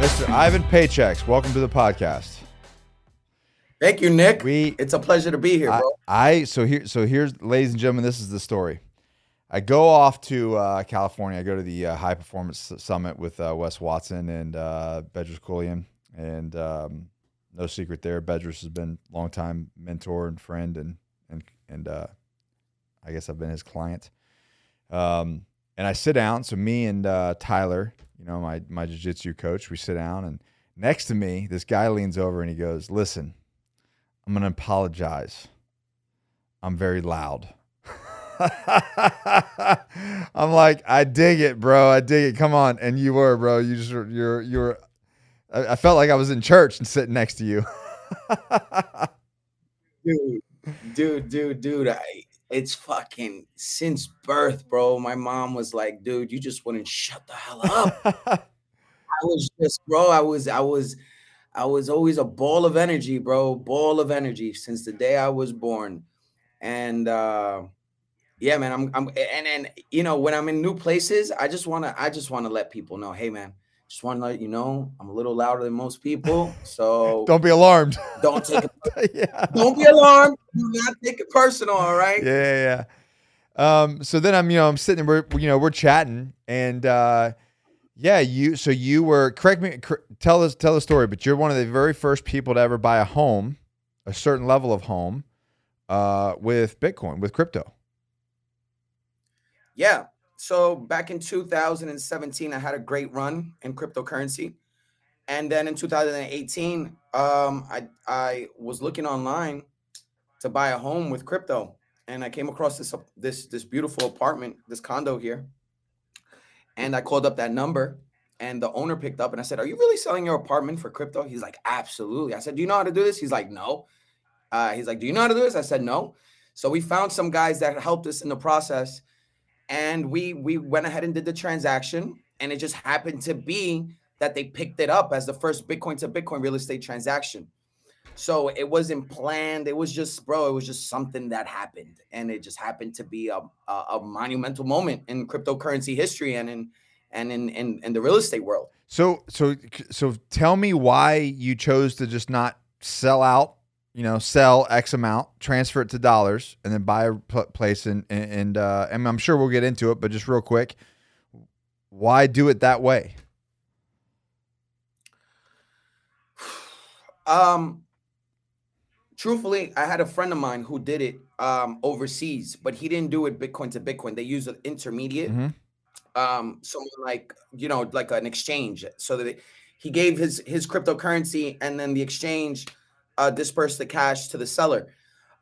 Mr. Ivan Paychecks, welcome to the podcast. Thank you, Nick. We it's a pleasure to be here, I, bro. I so here so here's ladies and gentlemen, this is the story. I go off to uh, California. I go to the uh, High Performance Summit with uh, Wes Watson and uh, Bedros Keuilian, and um, no secret there, Bedros has been a long time mentor and friend, and and and uh, I guess I've been his client. Um, and I sit down. So me and uh, Tyler, you know, my my jiu-jitsu coach, we sit down, and next to me, this guy leans over and he goes, "Listen, I'm gonna apologize. I'm very loud." I'm like, I dig it, bro. I dig it. Come on, and you were, bro. You just you're you're. I, I felt like I was in church and sitting next to you. dude, dude, dude, dude. I it's fucking since birth, bro. My mom was like, dude, you just wouldn't shut the hell up. I was just, bro. I was, I was, I was always a ball of energy, bro. Ball of energy since the day I was born, and. uh yeah, man. I'm I'm and and you know when I'm in new places, I just wanna I just wanna let people know, hey man, just want to let you know I'm a little louder than most people. So don't be alarmed. Don't take. yeah. Don't be alarmed. Do not take it personal. All right. Yeah, yeah. Um. So then I'm you know I'm sitting we're you know we're chatting and uh, yeah you so you were correct me cor- tell us tell the story but you're one of the very first people to ever buy a home, a certain level of home, uh, with Bitcoin with crypto. Yeah. So back in 2017, I had a great run in cryptocurrency. And then in 2018, um, I, I was looking online to buy a home with crypto. And I came across this, this, this beautiful apartment, this condo here. And I called up that number and the owner picked up and I said, Are you really selling your apartment for crypto? He's like, Absolutely. I said, Do you know how to do this? He's like, No. Uh, he's like, Do you know how to do this? I said, No. So we found some guys that helped us in the process and we we went ahead and did the transaction and it just happened to be that they picked it up as the first bitcoin to bitcoin real estate transaction so it wasn't planned it was just bro it was just something that happened and it just happened to be a, a, a monumental moment in cryptocurrency history and in and in, in in the real estate world so so so tell me why you chose to just not sell out you know, sell X amount, transfer it to dollars, and then buy a place. And and uh, and I'm sure we'll get into it, but just real quick, why do it that way? Um, truthfully, I had a friend of mine who did it um overseas, but he didn't do it Bitcoin to Bitcoin. They use an intermediate, mm-hmm. um, someone like you know, like an exchange, so that it, he gave his his cryptocurrency, and then the exchange uh, disperse the cash to the seller.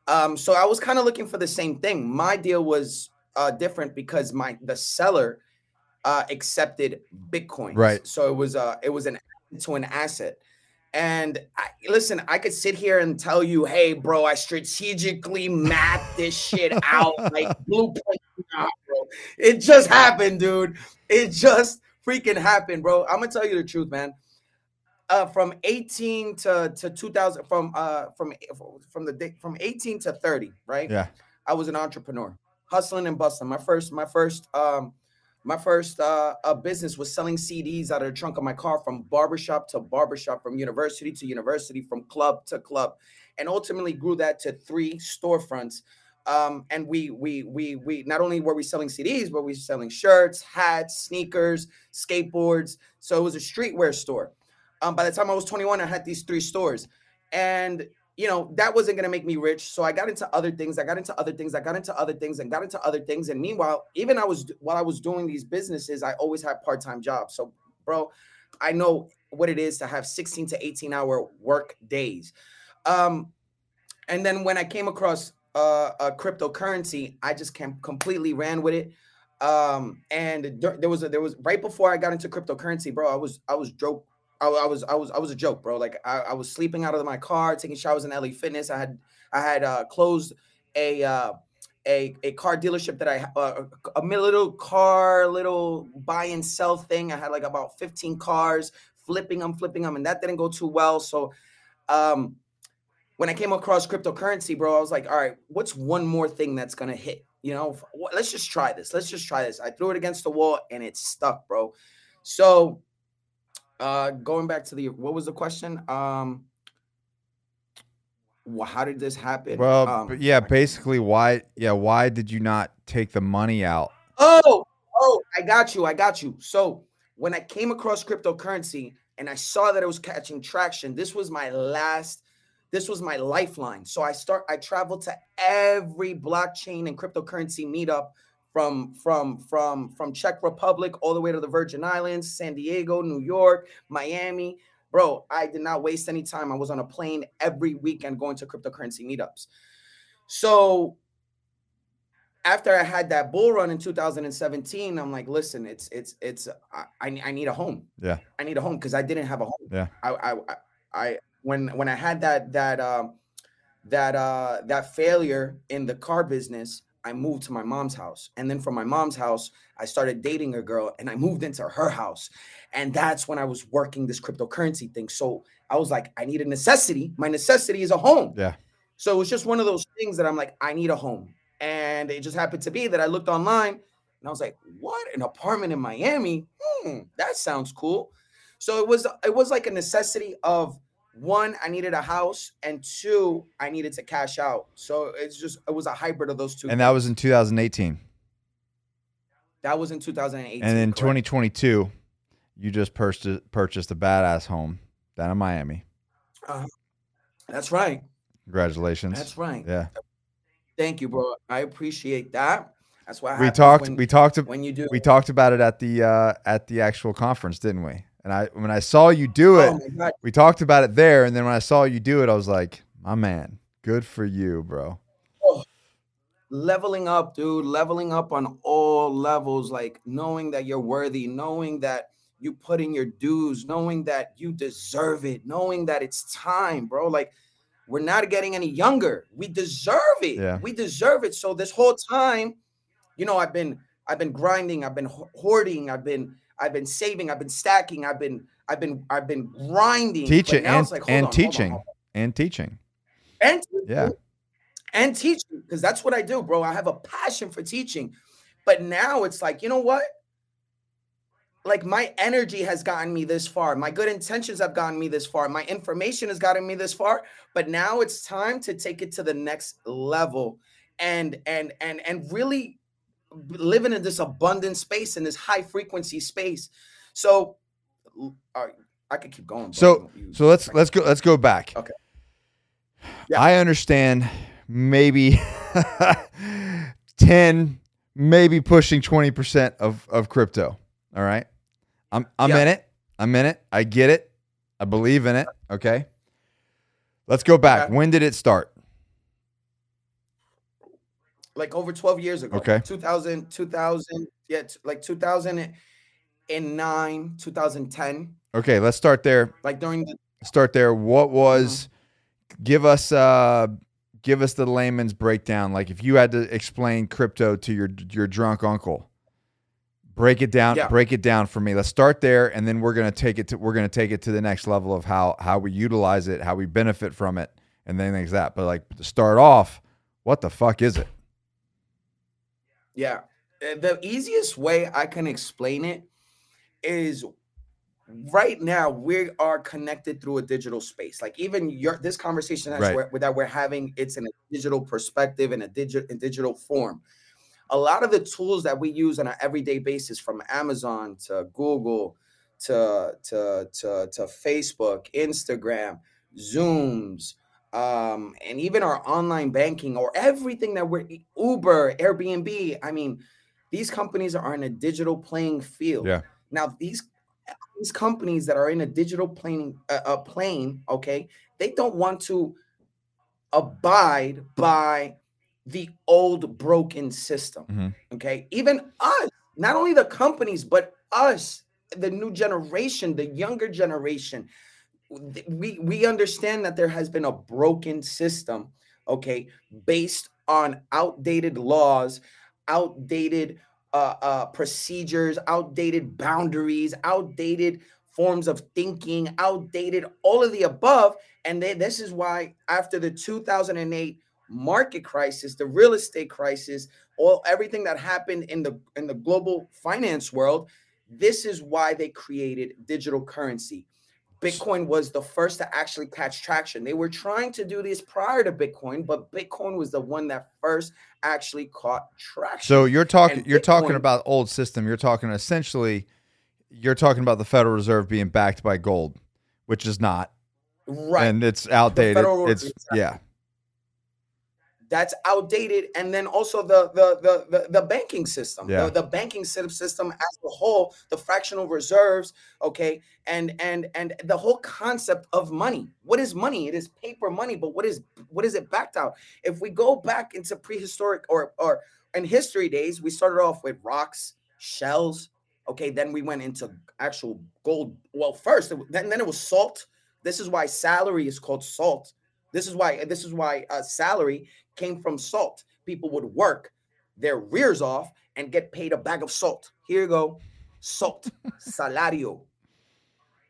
Um, so I was kind of looking for the same thing. My deal was uh, different because my the seller uh, accepted Bitcoin. Right. So it was uh it was an to an asset. And I, listen, I could sit here and tell you, hey, bro, I strategically mapped this shit out like blueprint. Nah. It just happened, dude. It just freaking happened, bro. I'm gonna tell you the truth, man uh, from 18 to, to 2000 from uh from from the day from 18 to 30 right yeah i was an entrepreneur hustling and bustling my first my first um my first uh, uh business was selling cds out of the trunk of my car from barbershop to barbershop from university to university from club to club and ultimately grew that to three storefronts um, and we we we we not only were we selling CDs, but we were selling shirts, hats, sneakers, skateboards. So it was a streetwear store. Um, by the time I was 21, I had these three stores. And you know, that wasn't gonna make me rich. So I got into other things. I got into other things. I got into other things and got into other things. And meanwhile, even I was while I was doing these businesses, I always had part-time jobs. So, bro, I know what it is to have 16 to 18 hour work days. Um, and then when I came across uh, a cryptocurrency, I just came, completely ran with it. Um, and there was a, there was right before I got into cryptocurrency, bro. I was I was broke I, I, was I was I was a joke, bro. Like I, I, was sleeping out of my car, taking showers in LA Fitness. I had I had uh, closed a uh, a a car dealership that I uh, a little car little buy and sell thing. I had like about 15 cars, flipping them, flipping them, and that didn't go too well. So um when I came across cryptocurrency, bro, I was like, all right, what's one more thing that's gonna hit? You know, let's just try this. Let's just try this. I threw it against the wall and it stuck, bro. So Uh, going back to the what was the question? Um, wh- how did this happen? Well, Um, yeah, basically, why? Yeah, why did you not take the money out? Oh, oh, I got you. I got you. So when I came across cryptocurrency and I saw that it was catching traction, this was my last, this was my lifeline. So I start, I traveled to every blockchain and cryptocurrency meetup from from from from Czech Republic all the way to the Virgin Islands, San Diego, New York, Miami. Bro, I did not waste any time. I was on a plane every weekend going to cryptocurrency meetups. So after I had that bull run in 2017, I'm like, listen, it's it's it's I I, need a home. Yeah. I need a home because I didn't have a home. Yeah. I I I- I when when I had that that um that uh that failure in the car business, I moved to my mom's house. And then from my mom's house, I started dating a girl and I moved into her house. And that's when I was working this cryptocurrency thing. So I was like, I need a necessity. My necessity is a home. Yeah. So it was just one of those things that I'm like, I need a home. And it just happened to be that I looked online and I was like, what? An apartment in Miami? Hmm, that sounds cool. So it was it was like a necessity of one, I needed a house, and two, I needed to cash out. So it's just it was a hybrid of those two. And that was in 2018. that was in 2018. And in correct? 2022, you just purchased purchased a badass home down in Miami. That's right. Congratulations. That's right. Yeah. Thank you, bro. I appreciate that. That's why We talked we talked when you do we talked about it at the uh at the actual conference, didn't we? And I when I saw you do oh it, Oh we talked about it there and then when I saw you do it, I was like, "My man, good for you, bro." Oh, leveling up, dude, leveling up on all levels, like knowing that you're worthy, knowing that you put in your dues, knowing that you deserve it, knowing that it's time, bro. Like we're not getting any younger. We deserve it. Yeah. We deserve it. So this whole time, you know, I've been I've been grinding, I've been hoarding, I've been I've been saving, I've been stacking, I've been I've been I've been grinding. Teaching and, like, and on, hold on, teaching hold on. and teaching. and Yeah. and teaching because that's what I do, bro. I have a passion for teaching. But now it's like, you know what? Like my energy has gotten me this far. My good intentions have gotten me this far. My information has gotten me this far. But now it's time to take it to the next level and and and and really living in this abundant space in this high frequency space. So uh, I could keep going. So- So let's let's go let's go back. Okay. Yeah. I understand maybe 10 maybe pushing 20% of of crypto. All right? I'm I'm Yeah. in it. I'm in it. I get it. I believe in it, okay? Let's go back. Okay. When did it start? Like over 12 years ago. Okay. 2000, 2000, yeah, like 2009, 2010, Okay, let's start there. like during the, Start there. What was Mm-hmm. give us uh give us the layman's breakdown like if you had to explain crypto to your your drunk uncle break it down Yeah. break it down for me let's start there and then we're going to take it to we're going to take it to the next level of how how we utilize it how we benefit from it and then things like that but like to start off what the fuck is it yeah. Uh, The easiest way I can explain it is right now we are connected through a digital space. Like even your this conversation that's Right. we're, that we're having, it's in a digital perspective in a digital in digital form. A lot of the tools that we use on an everyday basis, from Amazon to Google to to to, to Facebook, Instagram, Zooms, um, and even our online banking or everything that we're Uber, Airbnb. I mean, these companies are in a digital playing field. Yeah. Now these these companies that are in a digital plane a uh, plane, okay, they don't want to abide by the old broken system. Mhm. Okay, even us, not only the companies, but us, the new generation, the younger generation, we we understand that there has been a broken system, okay, based on outdated laws, outdated uh, uh, procedures, outdated boundaries, outdated forms of thinking, outdated all of the above. And then this is why after the 2008 market crisis, the real estate crisis, all everything that happened in the in the global finance world, This is why they created digital currency. Bitcoin was the first to actually catch traction. They were trying to do this prior to Bitcoin, but Bitcoin was the one that first actually caught traction. So you're talking you're talking about old system. You're talking essentially you're talking about the Federal Reserve being backed by gold, which is not. right. And it's outdated. Federal- it's exactly. yeah. That's outdated and then also the the the the, the banking system Yeah. the, the banking sy- system as a whole the fractional reserves okay? And and and the whole concept of money. What is money? It is paper money but what is what is it backed out? If we go back into prehistoric or or in history days we started off with rocks shells okay? Then we went into actual gold. Well first then, then it was salt. This is why salary is called salt. This is why this is why uh, salary came from salt. People would work their rears off and get paid a bag of salt. Here you go, salt, salario.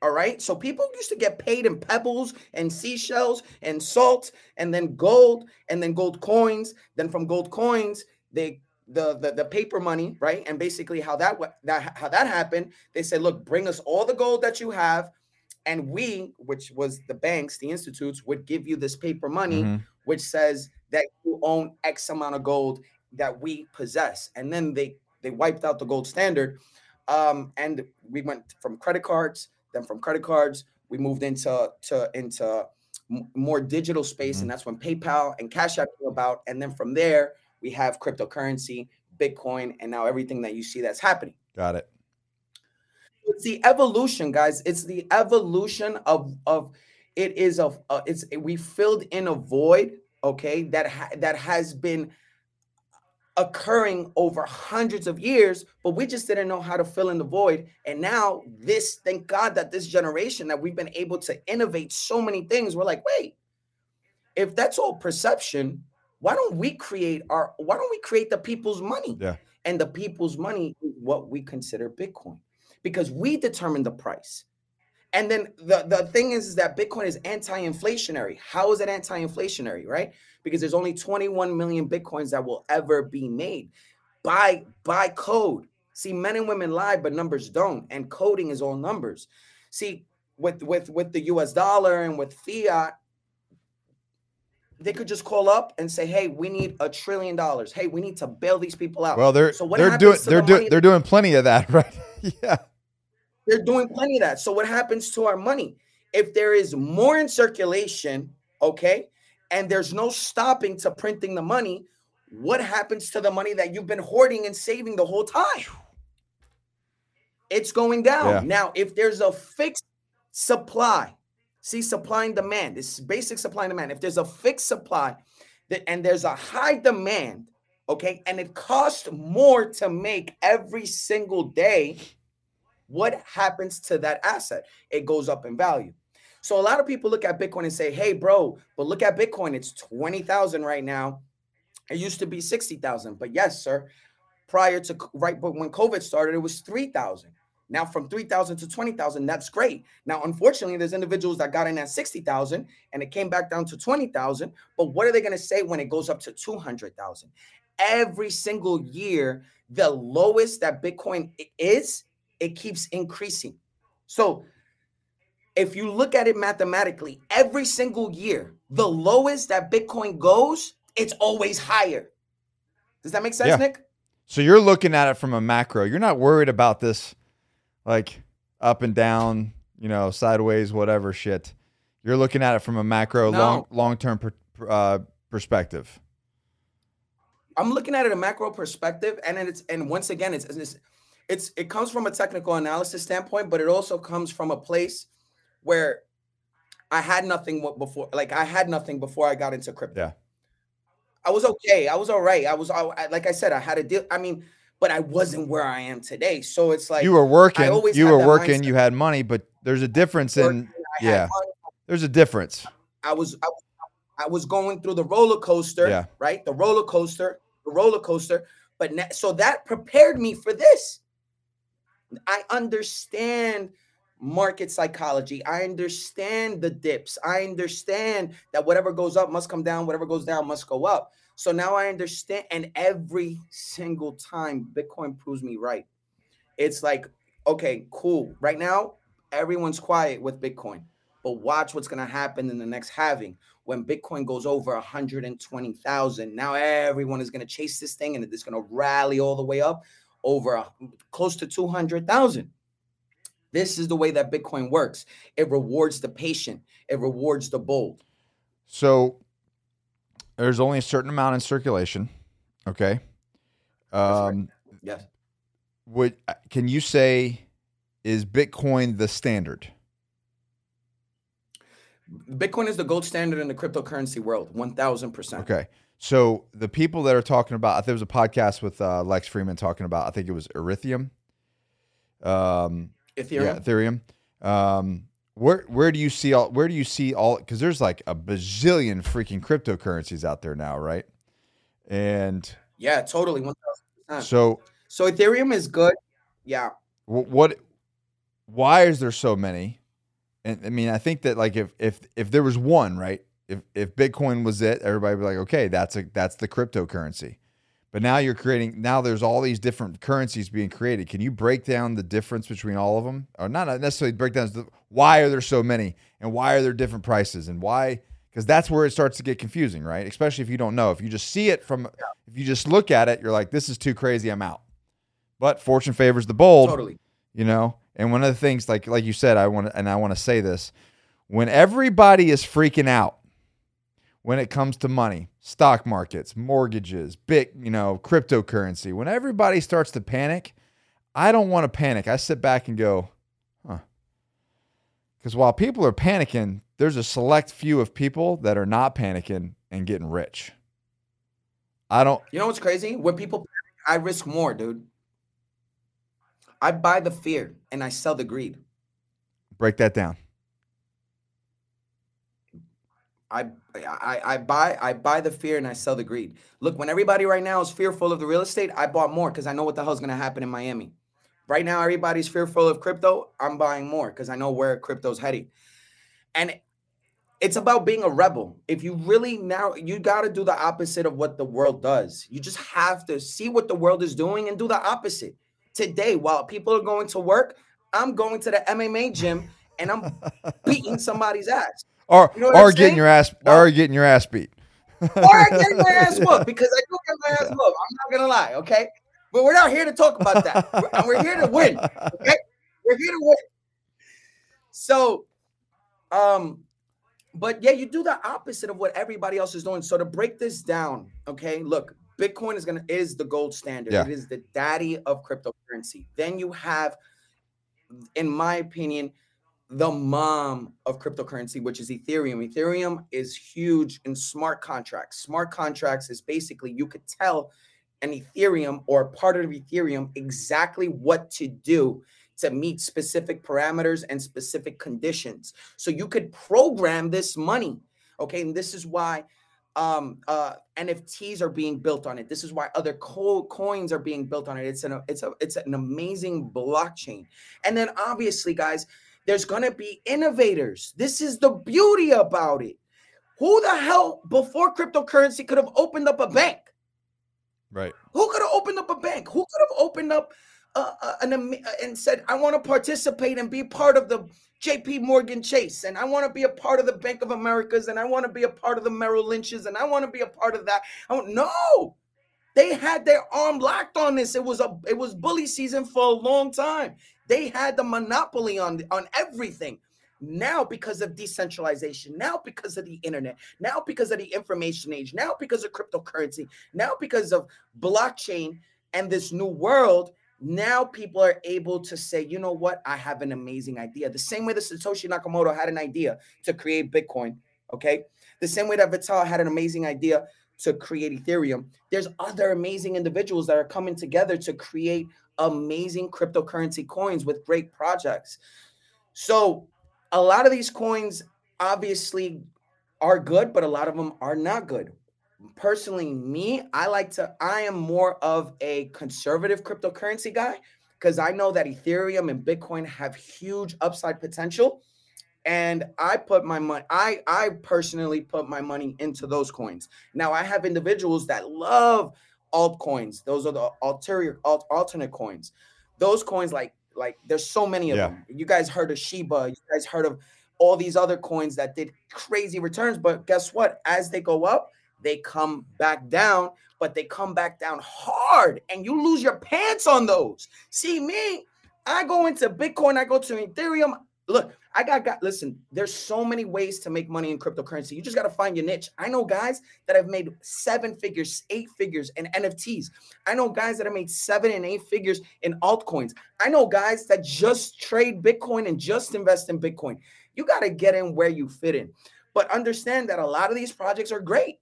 All right. So people used to get paid in pebbles and seashells and salt and then gold and then gold coins. Then from gold coins, they the the, the paper money, right? And basically how that that how that happened, they said, look, bring us all the gold that you have, and we, which was the banks, the institutes, would give you this paper money Mhm. Which says that you own X amount of gold that we possess. And then they they wiped out the gold standard. Um, and we went from credit cards, then from credit cards, we moved into to into more digital space, and that's when PayPal and Cash App came about. And then from there, we have cryptocurrency, Bitcoin, and now everything that you see that's happening Got it. it's the evolution guys it's the evolution of of it is a, uh, it's we filled in a void okay that ha- that has been occurring over hundreds of years but we just didn't know how to fill in the void and now this thank god that this generation that we've been able to innovate so many things we're like wait if that's all perception why don't we create our why don't we create the people's money Yeah. and the people's money is what we consider bitcoin because we determine the price. And then the, the thing is, is that Bitcoin is anti-inflationary. How is it anti-inflationary, right? Because there's only 21 million Bitcoins that will ever be made by by code. See, men and women lie, but numbers don't. And coding is all numbers. See, with with with the US dollar and with fiat, they could just call up and say, "Hey, we need a trillion dollars. Hey, we need to bail these people out." Well, they're So what they're doing they're the doing they're doing plenty of that, right? yeah. They're doing plenty of that. So what happens to our money? If there is more in circulation, okay, and there's no stopping to printing the money, what happens to the money that you've been hoarding and saving the whole time? It's going down. Yeah. Now, if there's a fixed supply, see supply and demand, this is basic supply and demand. If there's a fixed supply that, and there's a high demand, okay, and it costs more to make every single day, what happens to that asset? It goes up in value. So a lot of people look at Bitcoin and say, "Hey, bro, but look at Bitcoin. It's twenty thousand right now. It used to be sixty thousand, but yes, sir. Prior to right, but when COVID started, it was three thousand. Now from three thousand to twenty thousand, that's great. Now, unfortunately, there's individuals that got in at sixty thousand and it came back down to twenty thousand. But what are they going to say when it goes up to two hundred thousand? Every single year, the lowest that Bitcoin is, it keeps increasing. So if you look at it mathematically, every single year, the lowest that Bitcoin goes, it's always higher. Does that make sense, Yeah. Nick? So you're looking at it from a macro. You're not worried about this like up and down, you know, sideways, whatever shit. You're looking at it from a macro, No. long long term per, uh, perspective. I'm looking at it a macro perspective, and then it's and once again, it's it's it's it comes from a technical analysis standpoint, but it also comes from a place where I had nothing before, like I had nothing before I got into crypto. Yeah. I was okay. I was all right. I was I, like I said, I had a deal. I mean, but I wasn't where I am today. So it's like you were working, always you were working, mindset. you had money, but there's a difference in working, I had yeah. There's a difference. I was I, was- I was going through the roller coaster, Yeah. right? The roller coaster, the roller coaster. But na- so that prepared me for this. I understand market psychology. I understand the dips. I understand that whatever goes up must come down, whatever goes down must go up. So now I understand and every single time Bitcoin proves me right. It's like okay, cool. Right now, everyone's quiet with Bitcoin, but watch what's going to happen in the next halving when Bitcoin goes over 120,000. Now everyone is going to chase this thing and it's going to rally all the way up over close to 200,000. This is the way that Bitcoin works. It rewards the patient, it rewards the bold. So there's only a certain amount in circulation. Okay. Um, right. Yes. Would can you say is Bitcoin the standard? Bitcoin is the gold standard in the cryptocurrency world, one thousand percent. Okay. So the people that are talking about, there was a podcast with uh, Lex Fridman talking about, I think it was Ethereum. Um, Ethereum. Yeah, Ethereum. Um, where where do you see all? Where do you see all? Because there's like a bazillion freaking cryptocurrencies out there now, right? And yeah, totally, one thousand percent. So so Ethereum is good. Yeah. What? Why is there so many? And I mean, I think that like if if if there was one, right? If if Bitcoin was it, everybody would be like, okay, that's a that's the cryptocurrency. But now you're creating now there's all these different currencies being created. Can you break down the difference between all of them? Or not necessarily break down why are there so many and why are there different prices and why because that's where it starts to get confusing, right? Especially if you don't know. If you just see it from if you just look at it, you're like, this is too crazy, I'm out. But fortune favors the bold. Totally. You know? And one of the things, like like you said, I want and I want to say this, when everybody is freaking out when it comes to money, stock markets, mortgages, big, you know, cryptocurrency. When everybody starts to panic, I don't want to panic. I sit back and go, huh. Because while people are panicking, there's a select few of people that are not panicking and getting rich. I don't. You know what's crazy? When people panic, I risk more, dude. I buy the fear and I sell the greed. Break that down. I, I I buy I buy the fear and I sell the greed. Look, when everybody right now is fearful of the real estate, I bought more because I know what the hell's gonna happen in Miami. Right now, everybody's fearful of crypto. I'm buying more because I know where crypto's heading. And it's about being a rebel. If you really now you got to do the opposite of what the world does. You just have to see what the world is doing and do the opposite. Today, while people are going to work, I'm going to the MMA gym and I'm beating somebody's ass or you know or getting your ass or getting your ass beat. or getting my ass whooped because I do get my ass whooped. I'm not gonna lie, okay? But we're not here to talk about that. and we're here to win. Okay, we're here to win. So, um, but yeah, you do the opposite of what everybody else is doing. So to break this down, okay, look, Bitcoin is gonna is the gold standard. Yeah. It is the daddy of cryptocurrency. Then you have, in my opinion, the mom of cryptocurrency, which is Ethereum. Ethereum is huge in smart contracts. Smart contracts is basically you could tell an Ethereum or part of Ethereum exactly what to do to meet specific parameters and specific conditions. So you could program this money. Okay. And this is why um, uh, NFTs are being built on it. This is why other co- coins are being built on it. It's an it's a it's an amazing blockchain. And then obviously, guys, there's going to be innovators. This is the beauty about it. Who the hell before cryptocurrency could have opened up a bank? Right. Who could have opened up a bank? Who could have opened up uh, uh, an, uh, and said, I want to participate and be part of the JP Morgan Chase, and I want to be a part of the Bank of Americas, and I want to be a part of the Merrill Lynch's, and I want to be a part of that. I don't, no, they had their arm locked on this. It was a it was bully season for a long time. They had the monopoly on, on everything. Now, because of decentralization, now because of the internet, now because of the information age, now because of cryptocurrency, now because of blockchain and this new world, now people are able to say, you know what, I have an amazing idea. The same way that Satoshi Nakamoto had an idea to create Bitcoin, okay? The same way that Vitalik had an amazing idea to create Ethereum. There's other amazing individuals that are coming together to create amazing cryptocurrency coins with great projects. So, a lot of these coins obviously are good, but a lot of them are not good. Personally, me, I like to, I am more of a conservative cryptocurrency guy because I know that Ethereum and Bitcoin have huge upside potential. And I put my money, I, I personally put my money into those coins. Now, I have individuals that love altcoins. Those are the ulterior alt, alternate coins. Those coins like like there's so many of Yeah. them. You guys heard of Shiba, you guys heard of all these other coins that did crazy returns, but guess what? As they go up, they come back down, but they come back down hard and you lose your pants on those. See me, I go into Bitcoin, I go to Ethereum. Look, I got got listen, there's so many ways to make money in cryptocurrency. You just got to find your niche. I know guys that have made seven figures, eight figures in NFTs. I know guys that have made seven and eight figures in altcoins. I know guys that just trade Bitcoin and just invest in Bitcoin. You got to get in where you fit in. But understand that a lot of these projects are great.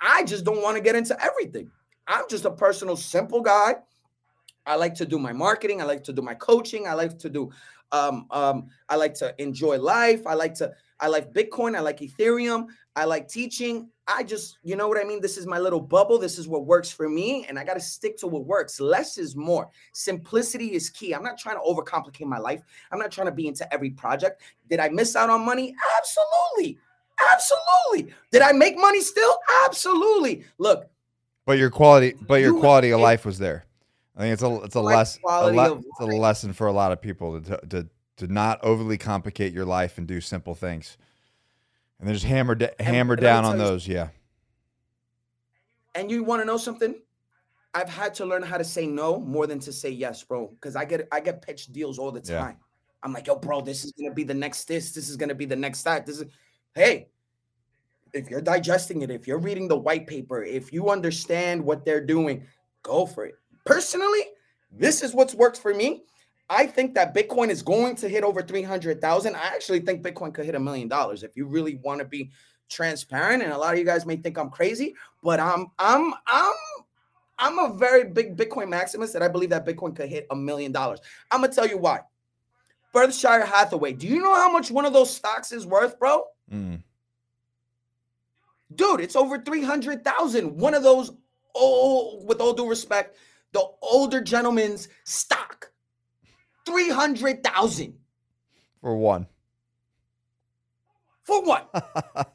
I just don't want to get into everything. I'm just a personal, simple guy. I like to do my marketing. I like to do my coaching. I like to do um, um, I like to enjoy life. I like to, I like Bitcoin. I like Ethereum. I like teaching. I just, you know what I mean? This is my little bubble. This is what works for me. And I got to stick to what works. Less is more. Simplicity is key. I'm not trying to overcomplicate my life. I'm not trying to be into every project. Did I miss out on money? Absolutely. Absolutely. Did I make money still? Absolutely. Look, But your quality, but your You- quality of it- life was there. I think it's a it's a less a, le- it's a lesson for a lot of people to, to to not overly complicate your life and do simple things, and then just hammer da- hammer and down on those. Yeah, And you want to know something? I've had to learn how to say no more than to say yes, bro. Because I get I get pitched deals all the Yeah. time. I'm like, yo, bro, this is gonna be the next this. This is gonna be the next that. This is, hey, if you're digesting it, if you're reading the white paper, if you understand what they're doing, go for it. Personally, this is what's worked for me. I think that Bitcoin is going to hit over 300,000. I actually think Bitcoin could hit a million dollars if you really want to be transparent. And a lot of you guys may think I'm crazy, but I'm I'm I'm I'm a very big Bitcoin maximist that I believe that Bitcoin could hit a million dollars. I'm gonna tell you why. Berkshire Hathaway. Do you know how much one of those stocks is worth, bro? Mm. Dude, it's over 300,000. One of those, oh, with all due respect, the older gentleman's stock. 300,000. for one. For what?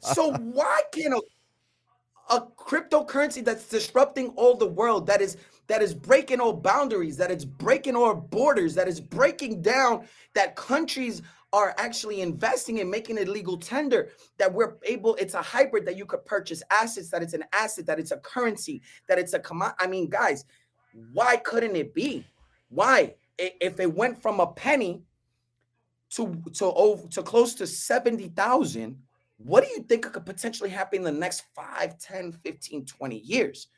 so why can't a, a cryptocurrency that's disrupting all the world, that is that is breaking all boundaries, that is breaking all borders, that is breaking down that countries are actually investing in making it legal tender, that we're able, it's a hybrid that you could purchase assets, that it's an asset, that it's a currency, that it's a commodity. I mean, guys, why couldn't it be? Why? If it went from a penny to to over to close to 70,000, what do you think could potentially happen in the next 5, 10, 15, 20 years?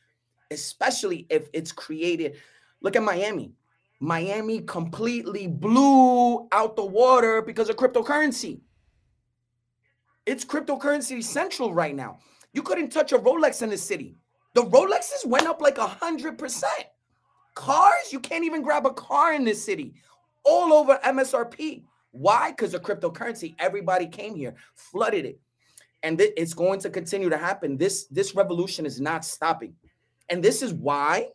Especially if it's created. Look at Miami. Miami completely blew out the water because of cryptocurrency. It's cryptocurrency central right now. You couldn't touch a Rolex in the city. The Rolexes went up like a hundred percent. Cars, you can't even grab a car in this city. All over MSRP. Why? Because of cryptocurrency. Everybody came here, flooded it. And thi- it's going to continue to happen. This, this revolution is not stopping. And this is why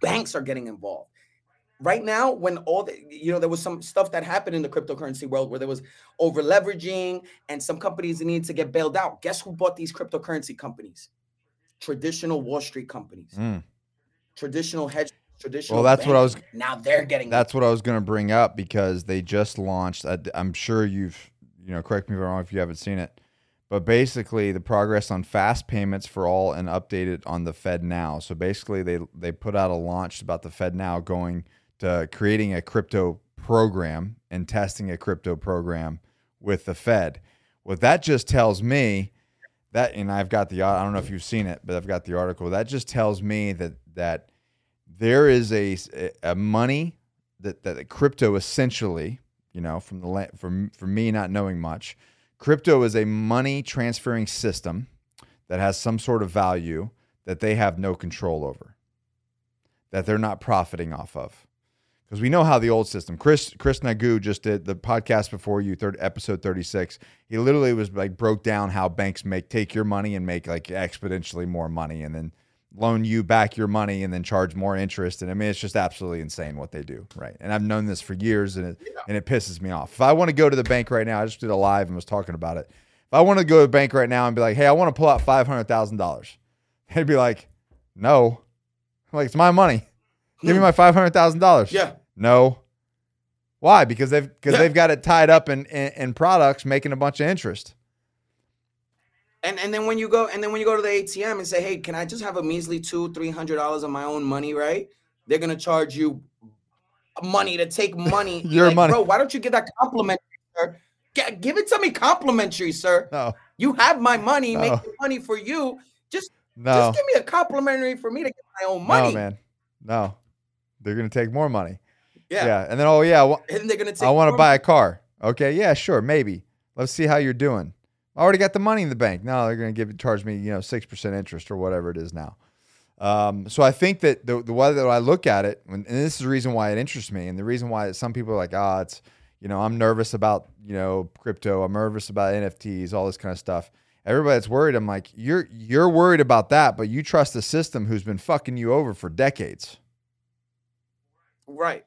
banks are getting involved. Right now, when all the, you know, there was some stuff that happened in the cryptocurrency world where there was over leveraging and some companies needed to get bailed out. Guess who bought these cryptocurrency companies? Traditional Wall Street companies, Mm. Traditional hedge, traditional. Well, that's what I was. Now they're getting That's what I was going to bring up because they just launched. I- I'm sure you've, you know, correct me if I'm wrong if you haven't seen it, but basically the progress on fast payments for all and updated on the Fed Now. So basically, they they put out a launch about the Fed Now going to creating a crypto program and testing a crypto program with the Fed. What that just tells me that, and I've got the I don't know if you've seen it, but I've got the article. That just tells me that that there is a a money that that crypto essentially, you know, from the from from me not knowing much, crypto is a money transferring system that has some sort of value that they have no control over, that they're not profiting off of. Because we know how the old system. Chris Chris Nagu just did the podcast before you, third episode thirty six. He literally was like broke down how banks make take your money and make like exponentially more money, and then loan you back your money and then charge more interest. And I mean, it's just absolutely insane what they do, right? And I've known this for years, and it and it pisses me off. If I want to go to the bank right now, I just did a live and was talking about it. If I want to go to the bank right now and be like, "Hey, I want to pull out five hundred thousand dollars," they'd be like, "No," I'm like it's my money. Give me my five hundred thousand dollars. Yeah. No. Why? Because they've because Yeah. they've got it tied up in, in in products making a bunch of interest. And and then when you go and then when you go to the ATM and say, hey, can I just have a measly two, three hundred dollars of my own money, right? They're gonna charge you money to take money. Your Like, money. Bro, why don't you give that complimentary, sir? G- give it to me complimentary, sir. No, You have my money, No. making money for you. Just no, just give me a complimentary for me to get my own money. no, man, no. They're gonna take more money. Yeah. Yeah, and then oh yeah, I And they're gonna take I want to buy a car. Okay, yeah, sure, maybe. Let's see how you're doing. I already got the money in the bank. Now they're going to give charge me, you know, six percent interest or whatever it is now. Um, so I think that the the way that I look at it, and this is the reason why it interests me, and the reason why some people are like, ah, it's, you know, I'm nervous about, you know, crypto. I'm nervous about NFTs, all this kind of stuff. Everybody that's worried, I'm like, you're you're worried about that, but you trust the system who's been fucking you over for decades. Right.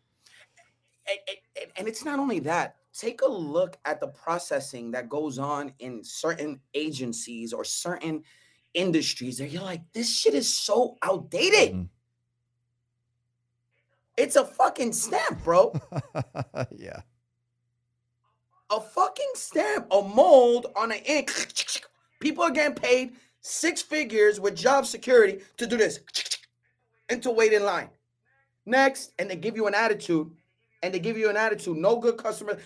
And, and- and it's not only that. Take a look at the processing that goes on in certain agencies or certain industries. That you're like, this shit is so outdated. Mhm. It's a fucking stamp, bro. yeah. a fucking stamp, a mold on an ink. People are getting paid six figures with job security to do this and to wait in line. Next, and they give you an attitude, and they give you an attitude. No good customer.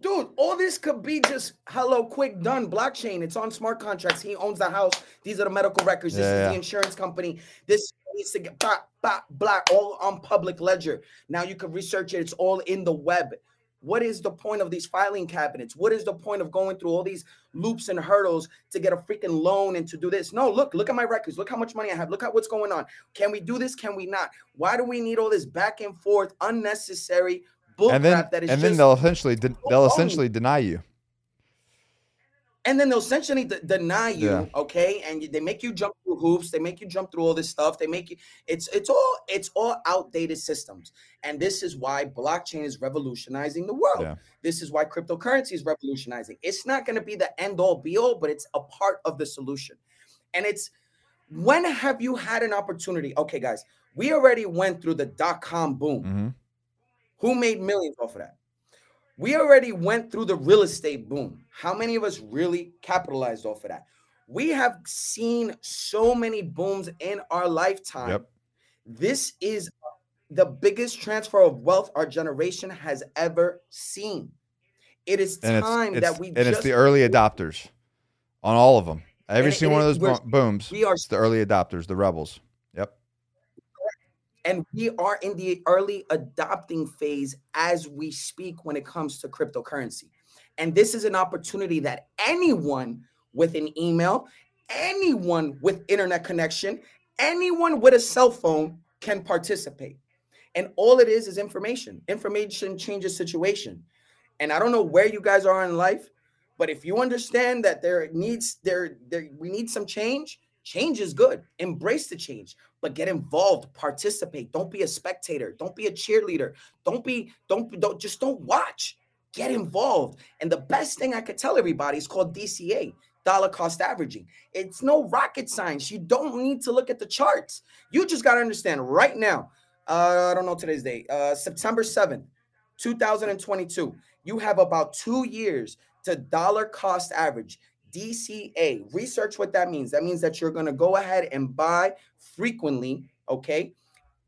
Dude, all this could be just hello, quick, done. Blockchain. It's on smart contracts. He owns the house. These are the medical records. This Yeah, is yeah. the insurance company. This needs to get blah, blah, blah, all on public ledger. Now you can research it. It's all in the web. What is the point of these filing cabinets? What is the point of going through all these loops and hurdles to get a freaking loan and to do this? No, look, look at my records. Look how much money I have. Look at what's going on. Can we do this? Can we not? Why do we need all this back and forth, unnecessary bull and then crap that is and then they'll essentially de- they'll essentially deny you. And then they'll essentially de- deny you Yeah. okay? And they make you jump through hoops. They make you jump through all this stuff. They make you it's it's all it's all outdated systems. And this is why blockchain is revolutionizing the world. Yeah. this is why cryptocurrency is revolutionizing. It's not going to be the end all be all but it's a part of the solution. And it's when have you had an opportunity? Okay guys we already went through the dot-com boom. Hmm who made millions off of that? We already went through the real estate boom. How many of us really capitalized off of that? We have seen so many booms in our lifetime. Yep. This is the biggest transfer of wealth our generation has ever seen. It is And it's, time it's that we and just it's the early adopters on all of them. Every single one of those booms. we are It's the early adopters, the rebels. And we are in the early adopting phase as we speak when it comes to cryptocurrency. And this is an opportunity that anyone with an email, anyone with internet connection, anyone with a cell phone can participate. And all it is is information. Information changes situation. And I don't know where you guys are in life, but if you understand that there needs there there we need some change, change is good. Embrace the change but get involved participate don't be a spectator don't be a cheerleader don't be don't don't just don't watch get involved. And the best thing i could tell everybody is called dca dollar cost averaging. It's no rocket science you don't need to look at the charts. You just got to understand right now uh, i don't know today's date uh, september 7th 2022 you have about two years to dollar cost average DCA. Research what that means. That means that you're going to go ahead and buy frequently, okay,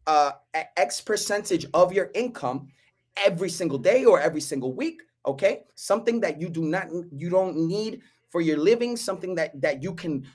uh, X percentage of your income every single day or every single week, okay? Something that you do not you don't need for your living, something that that you can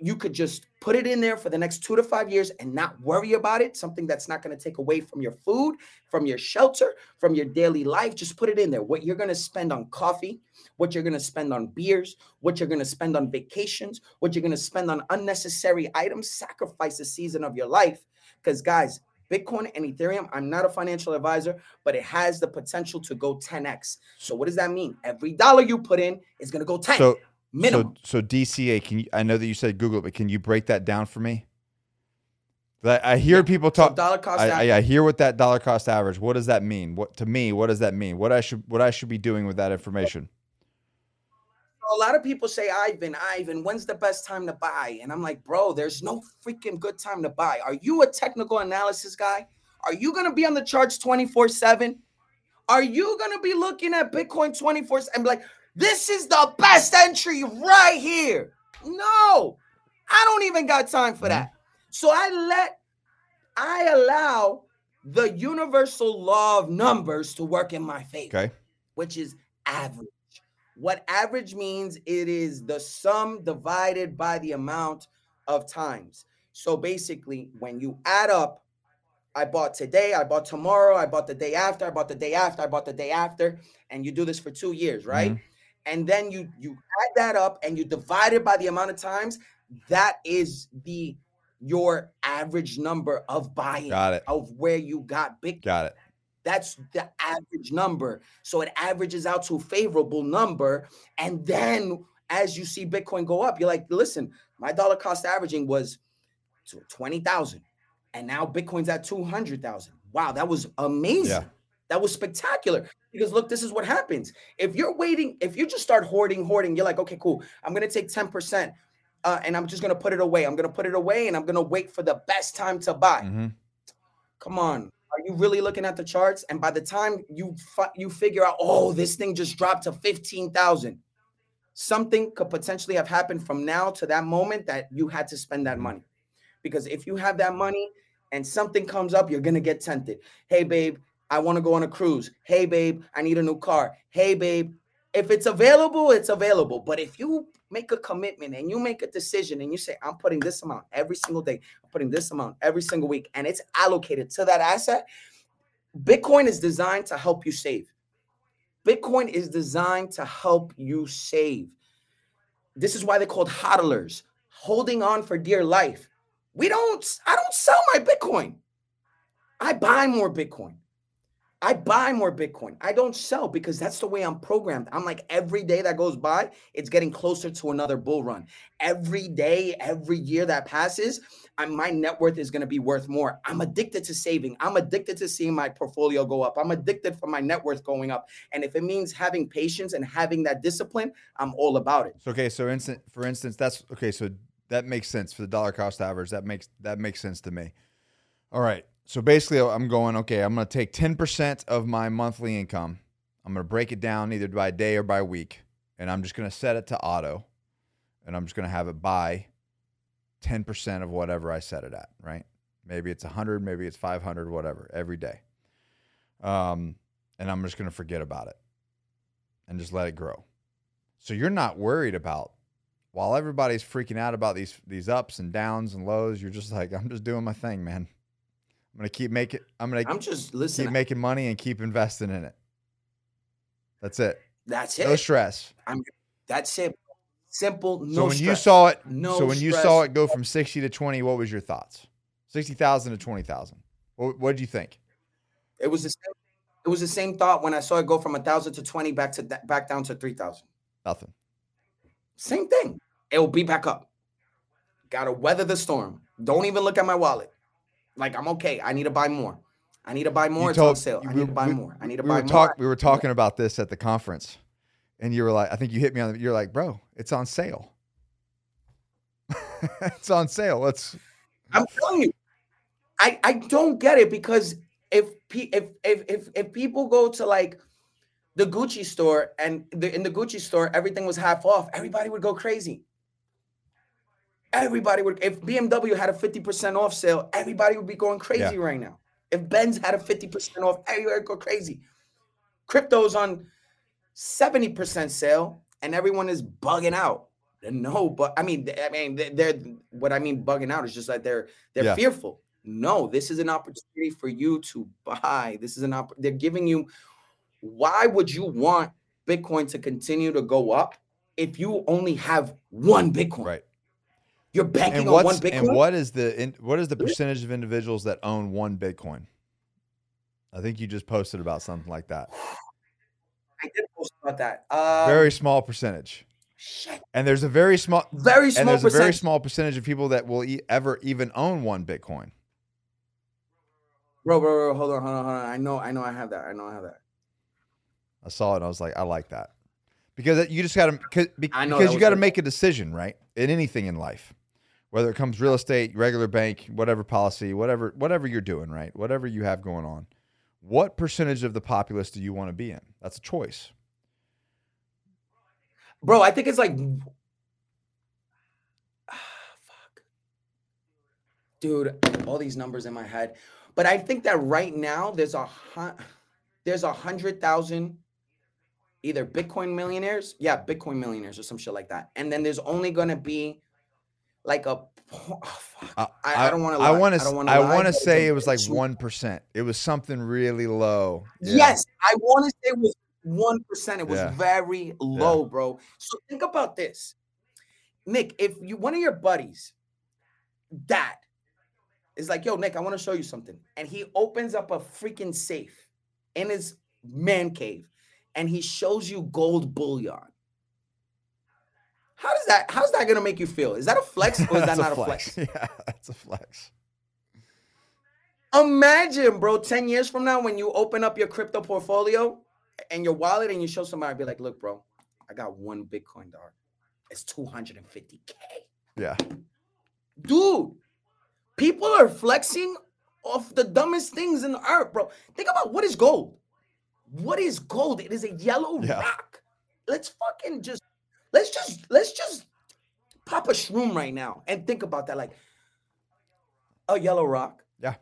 you could just put it in there for the next 2 to 5 years and not worry about it, something that's not going to take away from your food, from your shelter, from your daily life. Just put it in there. What you're going to spend on coffee, what you're going to spend on beers, what you're going to spend on vacations, what you're going to spend on unnecessary items, sacrifice a season of your life. Because, guys, Bitcoin and Ethereum, I'm not a financial advisor, but it has the potential to go 10x. So, what does that mean? Every dollar you put in is going to go 10 So minimum. So, so DCA, can you? I know that you said Google it, but can you break that down for me? I, I hear Yeah. people So talk. dollar cost I. I, I hear what that dollar cost average. What does that mean? What to me? What does that mean? What I should what I should be doing with that information? a lot of people say, Ivan, Ivan, when's the best time to buy? And I'm like, bro, there's no freaking good time to buy. Are you a technical analysis guy? Are you gonna be on the charts 24-7? Are you gonna be looking at Bitcoin 24 and be like, this is the best entry right here? No, I don't even got time for hmm? that. So I let I allow the universal law of numbers to work in my favor, Okay. which is average. What average means it is the sum divided by the amount of times. So basically, when you add up, I bought today, I bought tomorrow, I bought the day after, I bought the day after, I bought the day after, and you do this for two years, right? Mm-hmm. And then you you add that up and you divide it by the amount of times. That is the your average number of buying Got it. of where you got big. Got it. That's the average number. So it averages out to a favorable number. And then as you see Bitcoin go up, you're like, listen, my dollar cost averaging was to 20,000. And now Bitcoin's at 200,000. Wow, that was amazing. Yeah. That was spectacular. Because look, this is what happens. If you're waiting, if you just start hoarding, hoarding, you're like, okay, cool. I'm gonna take 10%. Uh, and I'm just gonna put it away. I'm gonna put it away and I'm gonna wait for the best time to buy. Mhm. Come on. Are you really looking at the charts? And by the time you fi- you figure out, oh, this thing just dropped to 15,000, something could potentially have happened from now to that moment that you had to spend that money. Because if you have that money and something comes up, you're going to get tempted. Hey, babe, I want to go on a cruise. Hey, babe, I need a new car. Hey, babe, if it's available, it's available. But if you make a commitment and you make a decision and you say, I'm putting this amount every single day, I'm putting this amount every single week, and it's allocated to that asset, Bitcoin is designed to help you save. Bitcoin is designed to help you save. This is why they're called hodlers, holding on for dear life. We don't, I don't sell my Bitcoin. I buy more Bitcoin. I buy more Bitcoin. I don't sell because that's the way I'm programmed. I'm like every day that goes by, it's getting closer to another bull run. Every day, every year that passes, I'm, my net worth is going to be worth more. I'm addicted to saving. I'm addicted to seeing my portfolio go up. I'm addicted for my net worth going up. And if it means having patience and having that discipline, I'm all about it. Okay, so instant for instance, that's okay. So that makes sense for the dollar cost average. That makes that makes sense to me. All right. So basically, I'm going okay. I'm going to take 10% of my monthly income. I'm going to break it down either by day or by week, and I'm just going to set it to auto, and I'm just going to have it buy 10% of whatever I set it at. Right? Maybe it's 100, maybe it's 500, whatever, every day. Um, and I'm just going to forget about it, and just let it grow. So you're not worried about while everybody's freaking out about these these ups and downs and lows, you're just like, I'm just doing my thing, man. I'm gonna keep making I'm gonna I'm just keep making money and keep investing in it. That's it. That's it. No stress. That's it. Simple. No so when you saw it, no so when you saw it go from 60 to 20, what was your thoughts? 60,000 to 20,000. What what did you think? It was the same. It was the same thought when I saw it go from a thousand to twenty back to that back down to three thousand. Nothing. Same thing. It will be back up. Got to weather the storm. Don't even look at my wallet. Like I'm okay. I need to buy more. I need to buy more. You it's on told- sale. I we- need to buy we- more. I need to We buy more. talk we were talking about this at the conference. And you were like, I think you hit me on the, you're like, bro, it's on sale. it's on sale. Let's I'm telling you, I I don't get it because if if if if if people go to like the Gucci store and the, in the Gucci store everything was half off, everybody would go crazy. Everybody would. If BMW had a fifty percent off sale, everybody would be going crazy Yeah. right now. If Benz had a fifty percent off, everybody would go crazy. Crypto's on seventy percent sale, and everyone is bugging out. No, but I mean, I mean, they- they're what I mean bugging out is just like they're they're Yeah. fearful. No, this is an opportunity for you to buy. This is an opp- they're giving you. Why would you want Bitcoin to continue to go up if you only have one Bitcoin? right. You're banking And on one Bitcoin. and what is the in, what is the percentage of individuals that own one Bitcoin? I think you just posted about something like that. I did post about that. Um, very small percentage. shit, And there's a very small very and small there's a very percentage. small percentage of people that will e- ever even own one Bitcoin. Bro, bro, bro, hold on, hold on, hold on. I know, I know, I have that. I know, I have that. I saw it and I was like, I like that. Because you just got to because you got to make a decision, right? In anything in life. Whether it comes real estate, regular bank, whatever policy, whatever whatever you're doing, right? Whatever you have going on. What percentage of the populace do you want to be in? That's a choice. Bro, I think it's like fuck. Dude, all these numbers in my head. But I think that right now there's a hun- there's a hundred thousand either Bitcoin millionaires, yeah, Bitcoin millionaires or some shit like that. And then there's only gonna be like a oh, fuck. I, I don't want to. I want to. I want to say it was like one percent. It was something really low. Yeah. Yes, I want to say it was one percent. It was Yeah. very low, bro. So think about this, Nick. If you one of your buddies, dad, is like, "Yo, Nick, I want to show you something," and he opens up a freaking safe in his man cave, and he shows you gold bullion. How does that? How's that gonna make you feel? Is that a flex or is that not a flex? Yeah, that's a flex. Imagine, bro, 10 years from now when you open up your crypto portfolio and your wallet and you show somebody, be like, look, bro, I got one Bitcoin dog. It's 250K. Yeah. Dude, people are flexing off the dumbest things in the earth, bro. Think about what is gold? What is gold? It is a yellow Yeah. rock. Let's fucking just let's just let's just pop a shroom right now and think about that. Like a yellow rock. Yeah.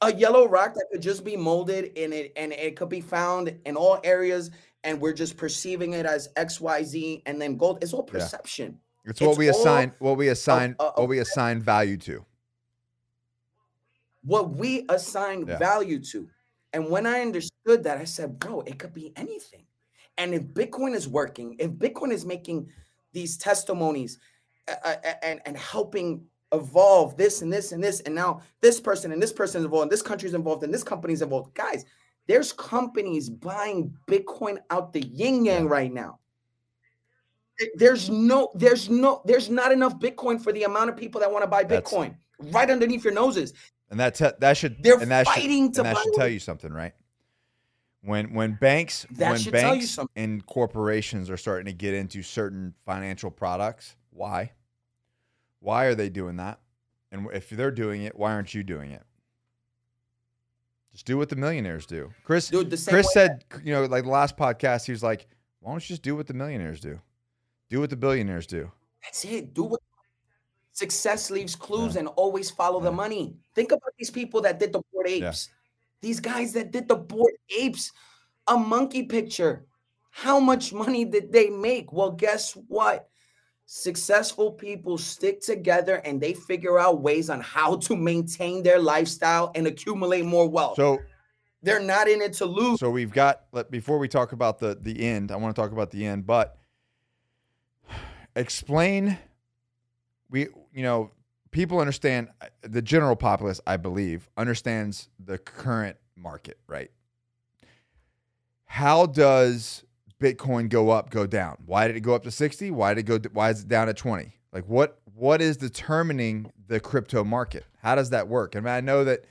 A yellow rock that could just be molded in it and it could be found in all areas and we're just perceiving it as XYZ and then gold. It's all Yeah. perception. It's what we assign. What we assign. uh, what we assign value to. what we assign Yeah. value to. And when I understood that, I said, bro, it could be anything. And if Bitcoin is working, if Bitcoin is making these testimonies uh, uh, and, and helping evolve this and this and this, and now this person and this person is involved, and this country is involved, and this company is involved. Guys, there's companies buying Bitcoin out the yin yang right now. There's no, there's no, there's not enough Bitcoin for the amount of people that want to buy That's- Bitcoin right underneath your noses. And that te- that should They're and that should, fighting to and that buy should tell you something, right? When when banks That when should tell you banks and corporations are starting to get into certain financial products, why? Why are they doing that? And if they're doing it, why aren't you doing it? Just do what the millionaires do. Chris Dude, Chris said, you know, like the last podcast, he was like, "Why don't you just do what the millionaires do? Do what the billionaires do." That's it. Do what success leaves clues and always follow the money. Think about these people that did the board Yeah. These guys that did the Bored Apes, a monkey picture. How much money did they make? Well, guess what? Successful people stick together and they figure out ways on how to maintain their lifestyle and accumulate more wealth. So They're not in it to lose. So we've got before we talk about the the end, I want to talk about the end, but explain we you know, people understand uh, the general populace, I believe, understands the current market, right? How does Bitcoin go up, go down? Why did it go up to 60? Why did it go why is it down at 20? Like what what is determining the crypto market? How does that work? I mean, I know that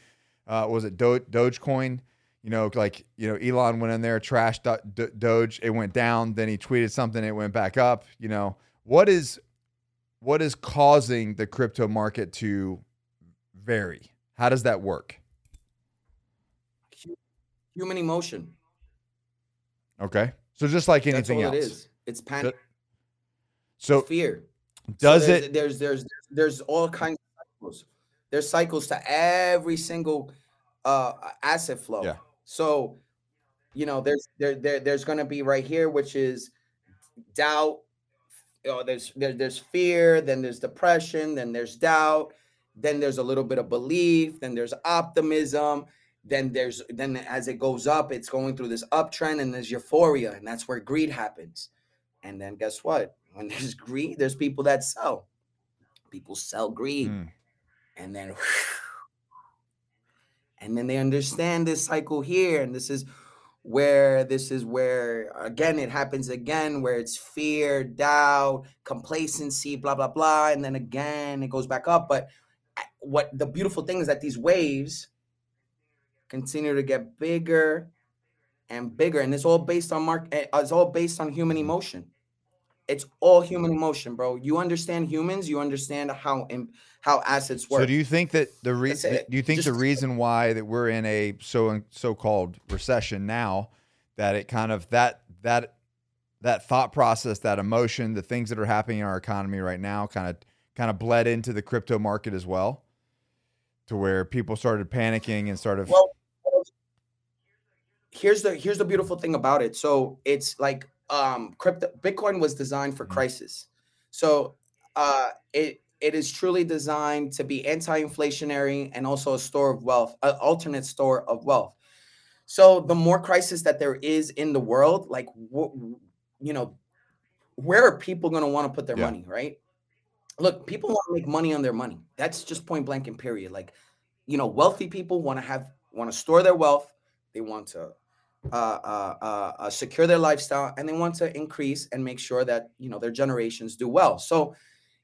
uh, was it Do- Dogecoin? You know, like you know, Elon went in there, trashed Do- Do- Doge. It went down. Then he tweeted something. It went back up. You know, what is what is causing the crypto market to vary? How does that work? Human emotion. Okay, so just like anything else. it is. It's panic, So fear. So does there's, it? There's there's there's all kinds of cycles. There's cycles to every single uh asset flow. Yeah. So, you know, there's there, there there's gonna be right here, which is doubt. Oh, there's there, there's fear, then there's depression, then there's doubt, then there's a little bit of belief, then there's optimism, then there's then as it goes up, it's going through this uptrend, and there's euphoria, and that's where greed happens. And then guess what? When there's greed, there's people that sell. People sell greed. Mm. And then and then they understand this cycle here. And this is where this is where again it happens again, where it's fear, doubt, complacency, blah, blah, blah. And then again it goes back up. But what the beautiful thing is that these waves continue to get bigger and bigger. And it's all based on mark, eh, it's all based on human emotion It's all human emotion, bro. You understand humans, you understand how how assets work. So do you think that the reason do you think Just the reason why that we're in a so so-called recession now that it kind of that that that thought process, that emotion, the things that are happening in our economy right now kind of kind of bled into the crypto market as well to where people started panicking and started well here's the here's the beautiful thing about it so it's like um crypto bitcoin was designed for mm-hmm. crisis. So uh it it is truly designed to be anti-inflationary and also a store of wealth an alternate store of wealth. So the more crisis that there is in the world like you know where are people going to want to put their yeah. money right? Look people want to make money on their money. That's just point blank and period. Like you know wealthy people want to have want to store their wealth. They want to uh, uh, uh, uh, secure their lifestyle and they want to increase and make sure that you know their generations do well so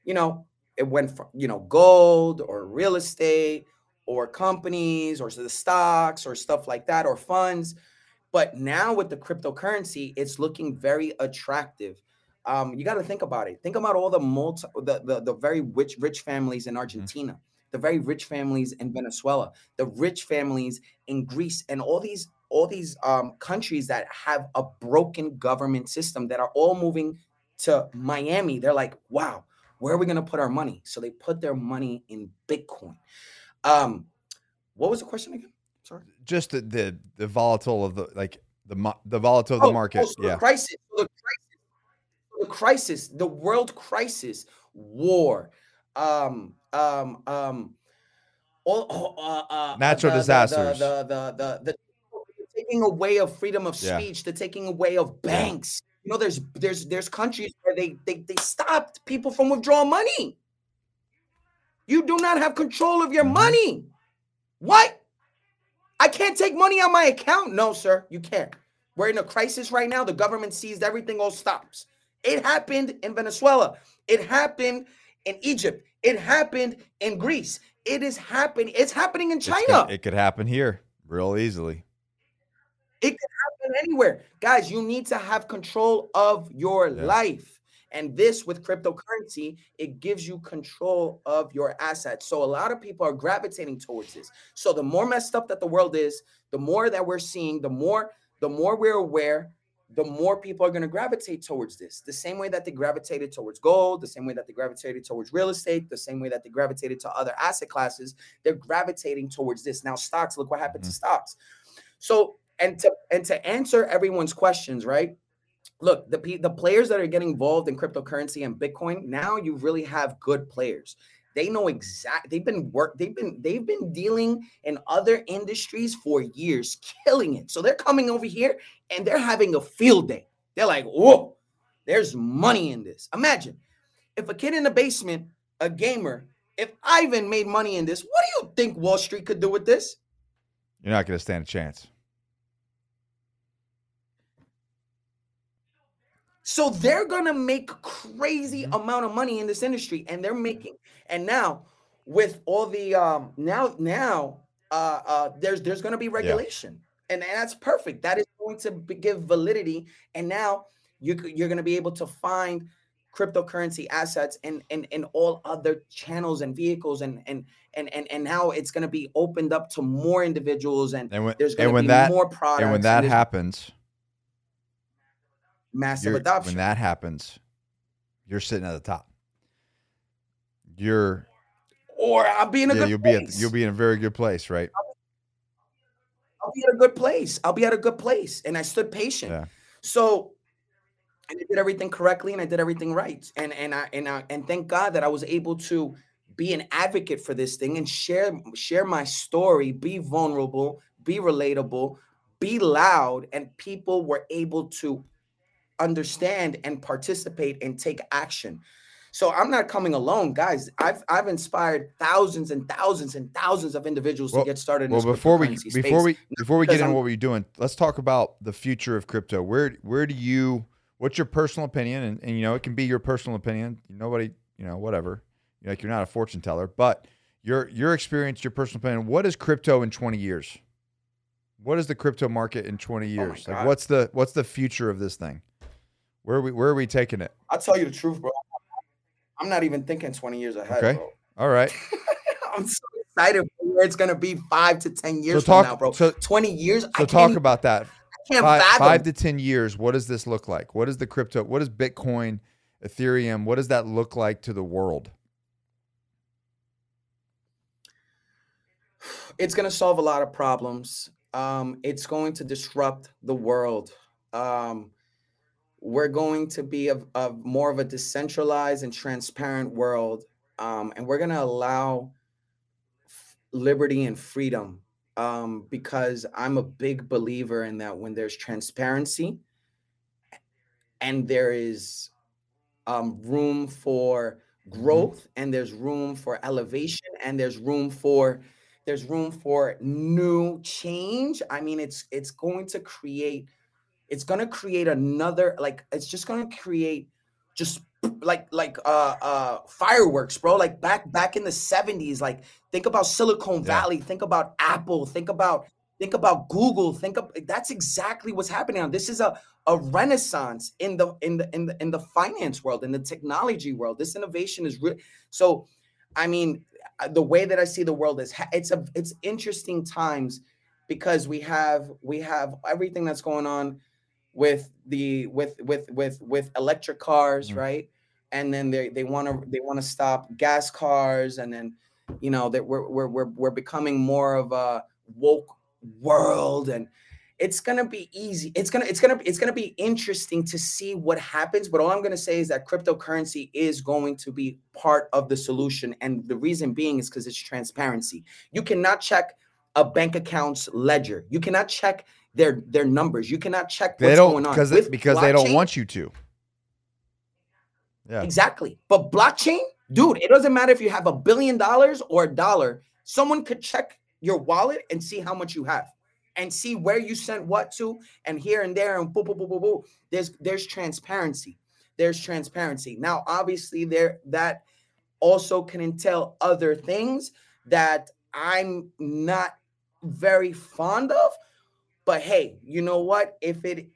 you know it went from you know gold or real estate or companies or the stocks or stuff like that or funds but now with the cryptocurrency it's looking very attractive um, you got to think about it think about all the multi the, the, the very rich rich families in mm-hmm. argentina mm-hmm. the very rich families in venezuela the rich families in greece and all these all these um, countries that have a broken government system that are all moving to Miami. They're like, wow, where are we going to put our money? So they put their money in Bitcoin. Um, what was the question again? Sorry. Just the the, the volatile of the like the the volatile of the oh, market. Oh, so yeah. The crisis, the crisis, the crisis, the world crisis, war, um, um, um, all, uh, uh, natural the, disasters, the, the, the, the taking away of freedom of speech, yeah. the taking away of banks. You know, there's there's there's countries where they they they stopped people from withdrawing money. You do not have control of your mm-hmm. money. What? I can't take money on my account. No, sir, you can't. We're in a crisis right now. The government seized everything, all stops. It happened in Venezuela. It happened in Egypt. It happened in Greece. It is happening. It's happening in China. it could happen here real easily. It can happen anywhere. Guys, you need to have control of your yeah. life. And this with cryptocurrency, it gives you control of your assets. So a lot of people are gravitating towards this. So the more messed up that the world is, the more that we're seeing, the more the more we're aware, the more people are going to gravitate towards this. The same way that they gravitated towards gold, the same way that they gravitated towards real estate, the same way that they gravitated to other asset classes, they're gravitating towards this. Now stocks, look what happened mm-hmm. to stocks. So and to and to answer everyone's questions, right? Look, the the players that are getting involved in cryptocurrency and Bitcoin now, you really have good players. They know exact. They've been work. They've been they've been dealing in other industries for years, killing it. So they're coming over here and they're having a field day. They're like, whoa, there's money in this. Imagine if a kid in the basement, a gamer, if Ivan made money in this, what do you think Wall Street could do with this? You're not going to stand a chance. So they're gonna make crazy mm-hmm. amount of money in this industry, and they're making. And now with all the um now now uh uh there's there's gonna be regulation, yeah. and, and that's perfect. That is going to be, give validity, and now you you're gonna be able to find cryptocurrency assets and and and all other channels and vehicles and and and and, and now it's going to be opened up to more individuals and, and when, there's going to be that, more products and when that and happens massive adoption. When that happens, you're sitting at the top. You're or I'll be in a yeah, good you'll place. be at you'll be in a very good place, right? I'll be at a good place. I'll be at a good place. And I stood patient. Yeah. So and I did everything correctly and I did everything right. And and I and I and thank God that I was able to be an advocate for this thing and share share my story, be vulnerable, be relatable, be loud, and people were able to understand and participate and take action. So I'm not coming alone, guys. I've I've inspired thousands and thousands and thousands of individuals well, to get started. well, before we before we before we get into what we're doing, let's talk about the future of crypto. Where where do you? What's your personal opinion? And, and you know, it can be your personal opinion. Nobody, you know, whatever. you Like you're not a fortune teller, but your your experience, your personal opinion. What is crypto in 20 years? What is the crypto market in 20 years? Oh like what's the what's the future of this thing? Where are we where are we taking it? I'll tell you the truth, bro. I'm not even thinking 20 years ahead, Okay. bro. All right. I'm so excited where it's gonna be five to 10 years so talk- from now, bro. so- 20 years. I So can't, talk about that. I can't Five, fathom. five to ten years. What does this look like? What is the crypto? What is Bitcoin, Ethereum? What does that look like to the world? it's going to solve a lot of problems. Um, it's going to disrupt the world. Um, we're going to be of, of more of a decentralized and transparent world, um, and we're going to allow f- liberty and freedom um, because I'm a big believer in that when there's transparency and there is um, room for growth and there's room for elevation and there's room for there's room for new change i mean it's it's going to create it's going to create another like it's just going to create just like like uh uh fireworks bro. Like back back in the 70s like think about silicon Yeah. valley think about apple think about think about google think of that's exactly what's happening now. This is a a renaissance in the in the in the in the finance world in the technology world. This innovation is real so i mean uh, the way that i see the world is it's a it's interesting times because we have we have everything that's going on with the with with with with electric cars Mhm. right? And then they they want to they want to stop gas cars and then you know that we're, we're we're we're becoming more of a woke world and it's gonna be easy it's gonna it's gonna it's gonna be interesting to see what happens but all i'm gonna say is that cryptocurrency is going to be part of the solution and the reason being is because it's transparency. You cannot check a bank account's ledger. You cannot check their their numbers you cannot check They what's don't going on because With because they don't want you to. Yeah. Exactly. But blockchain, dude, it doesn't matter if you have a billion dollars or a dollar. Someone could check your wallet and see how much you have and see where you sent what to and here and there and boo, boo, boo, boo, boo. There's there's transparency. There's transparency. Now, obviously, there that also can entail other things that I'm not very fond of. But hey, you know what? If it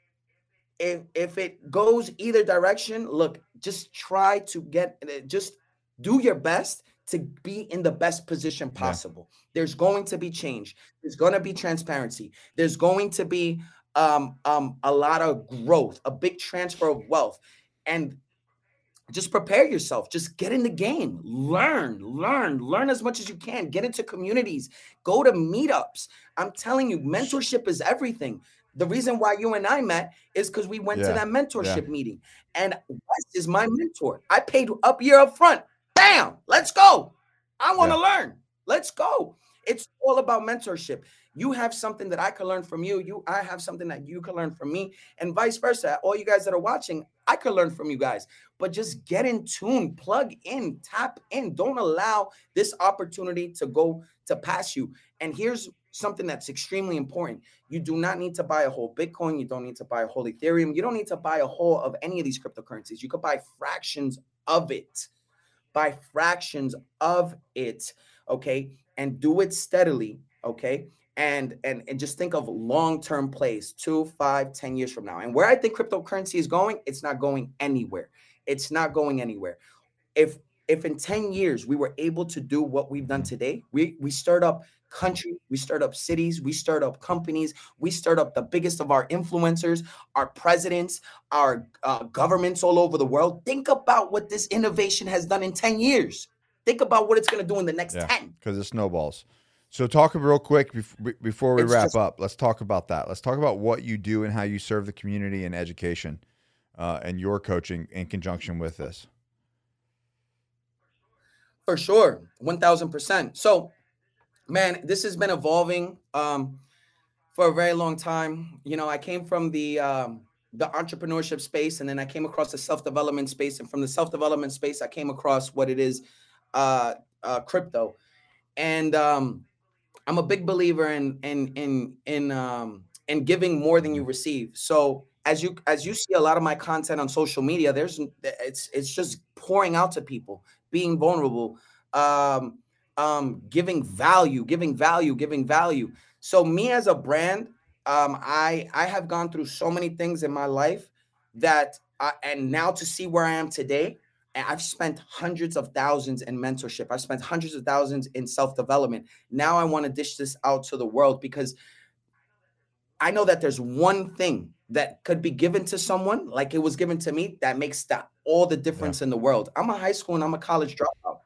if if it goes either direction, look, just try to get uh, just do your best to be in the best position Yeah. possible. There's going to be change. There's going to be transparency. There's going to be um um a lot of growth, a big transfer of wealth. And just prepare yourself. Just get in the game. Learn, learn, learn as much as you can. Get into communities. Go to meetups. I'm telling you, mentorship is everything. The reason why you and I met is because we went to that mentorship meeting. And Wes is my mentor. I paid up year up front. Bam! Let's go. I want to learn. Let's go. It's all about mentorship. You have something that I can learn from you. You, I have something that you can learn from me, and vice versa. All you guys that are watching, I could learn from you guys. But just get in tune, plug in, tap in. Don't allow this opportunity to go to pass you. And here's something that's extremely important. You do not need to buy a whole Bitcoin. You don't need to buy a whole Ethereum. You don't need to buy a whole of any of these cryptocurrencies. You could buy fractions of it. Buy fractions of it. Okay. And do it steadily. Okay. And and and just think of long-term plays, two, five, ten years from now. And where I think cryptocurrency is going, it's not going anywhere. It's not going anywhere. If if in 10 years we were able to do what we've done today, we we start up country, we start up cities, we start up companies, we start up the biggest of our influencers, our presidents, our uh, governments all over the world. Think about what this innovation has done in 10 years. Think about what it's going to do in the next Yeah. 10. because it snowballs. So, talk real quick before we It's wrap just- up. Let's talk about that. Let's talk about what you do and how you serve the community and education, uh, and your coaching in conjunction with this. For sure, one thousand percent. So, man, this has been evolving um, for a very long time. You know, I came from the um, the entrepreneurship space, and then I came across the self development space, and from the self development space, I came across what it is, uh, uh, crypto, and um, I'm a big believer in in in in um, in giving more than you receive. So as you as you see a lot of my content on social media, there's it's it's just pouring out to people, being vulnerable, um, um, giving value, giving value, giving value. So me as a brand, um, I I have gone through so many things in my life that uh, and now to see where I am today, I've spent hundreds of thousands in mentorship. I've spent hundreds of thousands in self development. Now I want to dish this out to the world because I know that there's one thing that could be given to someone like it was given to me that makes that all the difference yeah. in the world. I'm a high school and I'm a college dropout.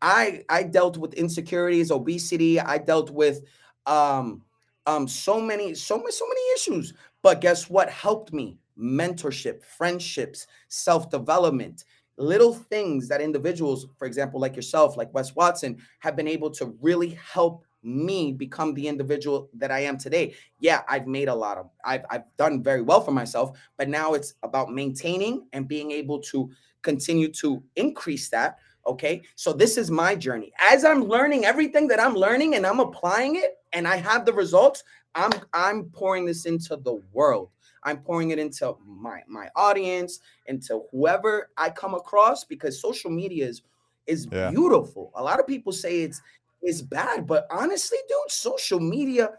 I I dealt with insecurities, obesity. I dealt with um um so many so many so many issues. But guess what helped me? Mentorship, friendships, self-development, little things that individuals, for example, like yourself, like Wes Watson, have been able to really help me become the individual that I am today. Yeah, I've made a lot of, I've, I've done very well for myself, but now it's about maintaining and being able to continue to increase that. Okay. So this is my journey. As I'm learning everything that I'm learning and I'm applying it and I have the results, I'm I'm pouring this into the world. I'm pouring it into my my audience, into whoever I come across because social media is is yeah. beautiful. A lot of people say it's it's bad, but honestly, dude, social media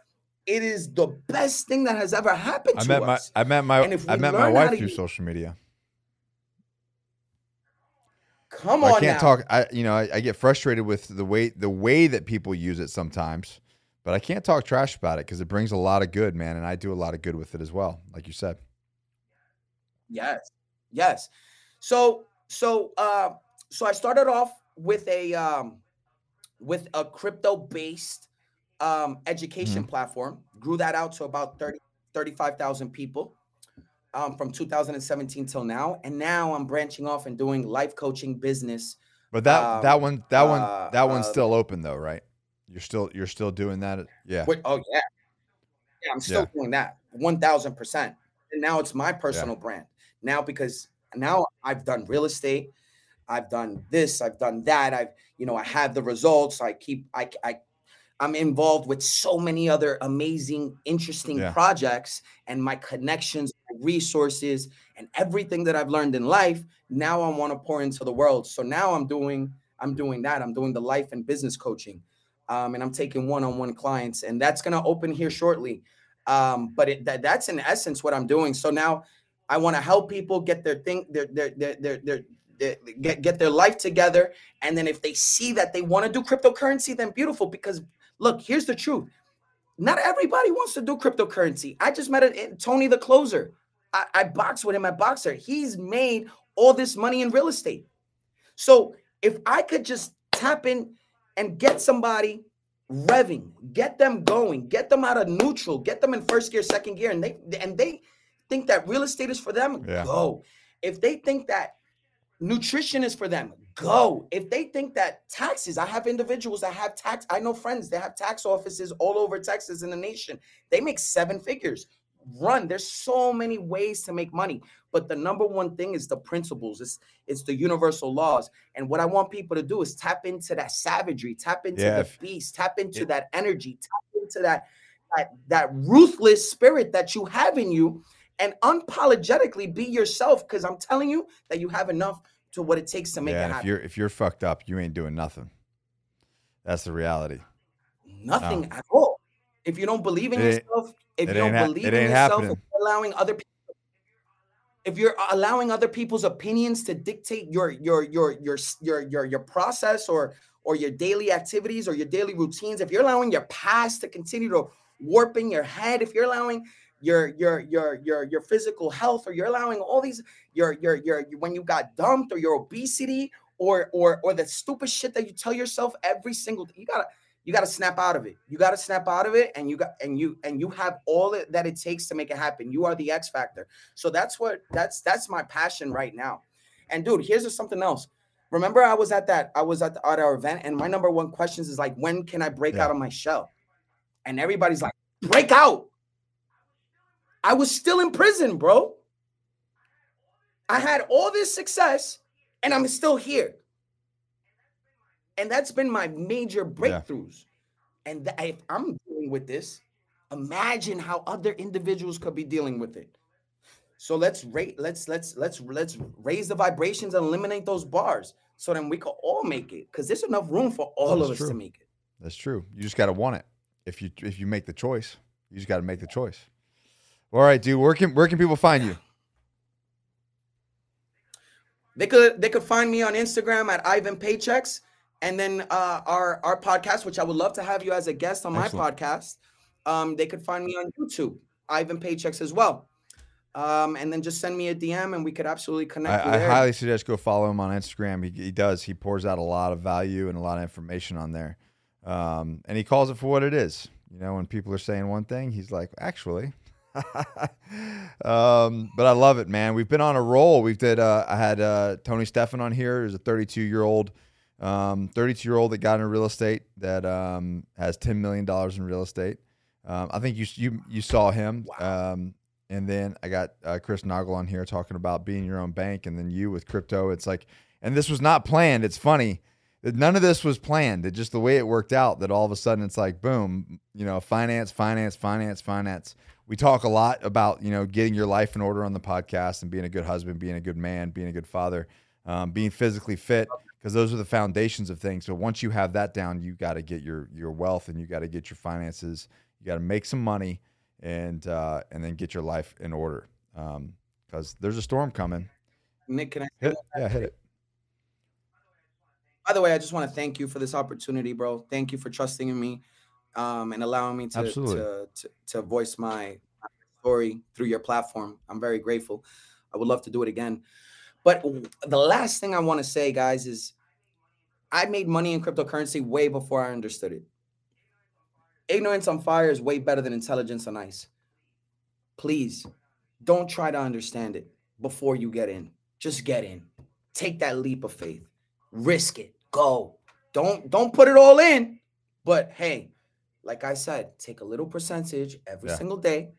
it is the best thing that has ever happened I to met us. My, I met my I met my wife through social media. Come on, I can't now. talk. I you know I, I, get frustrated with the way the way that people use it sometimes. But I can't talk trash about it because it brings a lot of good, man. And I do a lot of good with it as well, like you said. Yes. Yes. So so uh so I started off with a um with a crypto based um education mm-hmm. platform, grew that out to about 30 35,000 people. Um, from 2017 till now, and now I'm branching off and doing life coaching business. But that um, that one that one uh, that one's uh, still open though, right? You're still you're still doing that, yeah. Wait, oh yeah, yeah. I'm still yeah. doing that, one thousand percent. And now it's my personal yeah. brand. Now because now I've done real estate, I've done this, I've done that. I've you know I have the results. I keep I I I'm involved with so many other amazing, interesting yeah. projects, and my connections, resources, and everything that I've learned in life. Now I want to pour into the world. So now I'm doing I'm doing that. I'm doing the life and business coaching um, and I'm taking one-on-one clients, and that's going to open here shortly. Um, but it, that, that's in essence what I'm doing. So now I want to help people get their thing, their their their their, their, get get their life together, and then if they see that they want to do cryptocurrency, then beautiful. Because look, here's the truth: not everybody wants to do cryptocurrency. I just met a, Tony the closer. I, I box with him at Boxer. He's made all this money in real estate. So if I could just tap in and get somebody revving, get them going, get them out of neutral, get them in first gear, second gear, and they and they think that real estate is for them, yeah. go. If they think that nutrition is for them, go. If they think that taxes, I have individuals that have tax, I know friends, they have tax offices all over Texas in the nation. They make seven figures run. There's so many ways to make money, but the number one thing is the principles. It's it's the universal laws. And what I want people to do is tap into that savagery, tap into yeah, the beast, tap into yeah. that energy, tap into that that that ruthless spirit that you have in you, and unapologetically be yourself. Because I'm telling you that you have enough to what it takes to make yeah, it happen. If you're if you're fucked up, you ain't doing nothing. That's the reality. Nothing no. at all. If you don't believe in it, yourself, if you don't believe in yourself, allowing other people, if you're allowing other people's opinions to dictate your your your your your your your process or or your daily activities or your daily routines, if you're allowing your past to continue to warp in your head, if you're allowing your your your your your physical health or you're allowing all these your your your when you got dumped or your obesity or or or the stupid shit that you tell yourself every single you gotta you got to snap out of it. You got to snap out of it, and you got and you and you have all that it takes to make it happen. You are the X factor. So that's what that's that's my passion right now. And dude, here's just something else. Remember, I was at that I was at, the, at our event, and my number one questions is like, when can I break yeah. out of my shell? And everybody's like, break out. I was still in prison, bro. I had all this success, and I'm still here. And that's been my major breakthroughs. Yeah. And th- if I'm dealing with this, imagine how other individuals could be dealing with it. So let's rate, let's let's let's let's raise the vibrations and eliminate those bars so then we can all make it. Because there's enough room for all oh, That's of us to make it. That's true. You just gotta want it. If you if you make the choice, you just gotta make the choice. All right, dude. Where can where can people find you? They could they could find me on Instagram at Ivan Paychecks, and then uh, our our podcast, which I would love to have you as a guest on Excellent. my podcast. Um, they could find me on YouTube, Ivan Paychecks as well. Um, and then just send me a DM, and we could absolutely connect. I, I highly suggest go follow him on Instagram. He, he does. He pours out a lot of value and a lot of information on there, um, and he calls it for what it is. You know, when people are saying one thing, he's like, actually. um, but I love it, man. We've been on a roll. We've did. Uh, I had uh, Tony Stefan on here. He's a 32 year old, um, 32 year old that got into real estate that um, has 10 million dollars in real estate. Um, I think you you you saw him. Um, and then I got uh, Chris Naugle on here talking about being your own bank, and then you with crypto. It's like, and this was not planned. It's funny that none of this was planned. It just the way it worked out that all of a sudden it's like, boom, you know, finance, finance, finance, finance. We talk a lot about you know getting your life in order on the podcast and being a good husband, being a good man, being a good father, um, being physically fit because those are the foundations of things. So once you have that down, you got to get your your wealth and you got to get your finances. You got to make some money and uh, and then get your life in order because there's a storm coming. Nick, can I? Hit, yeah, hit it. By the way, I just want to thank you for this opportunity, bro. Thank you for trusting in me um, and allowing me to, to, to to voice my story through your platform. I'm very grateful. I would love to do it again. But the last thing I want to say, guys, is I made money in cryptocurrency way before I understood it. Ignorance on fire is way better than intelligence on ice. Please don't try to understand it before you get in. Just get in. Take that leap of faith. Risk it. Go. Don't don't put it all in. But hey, like I said, take a little percentage every Yeah. single day.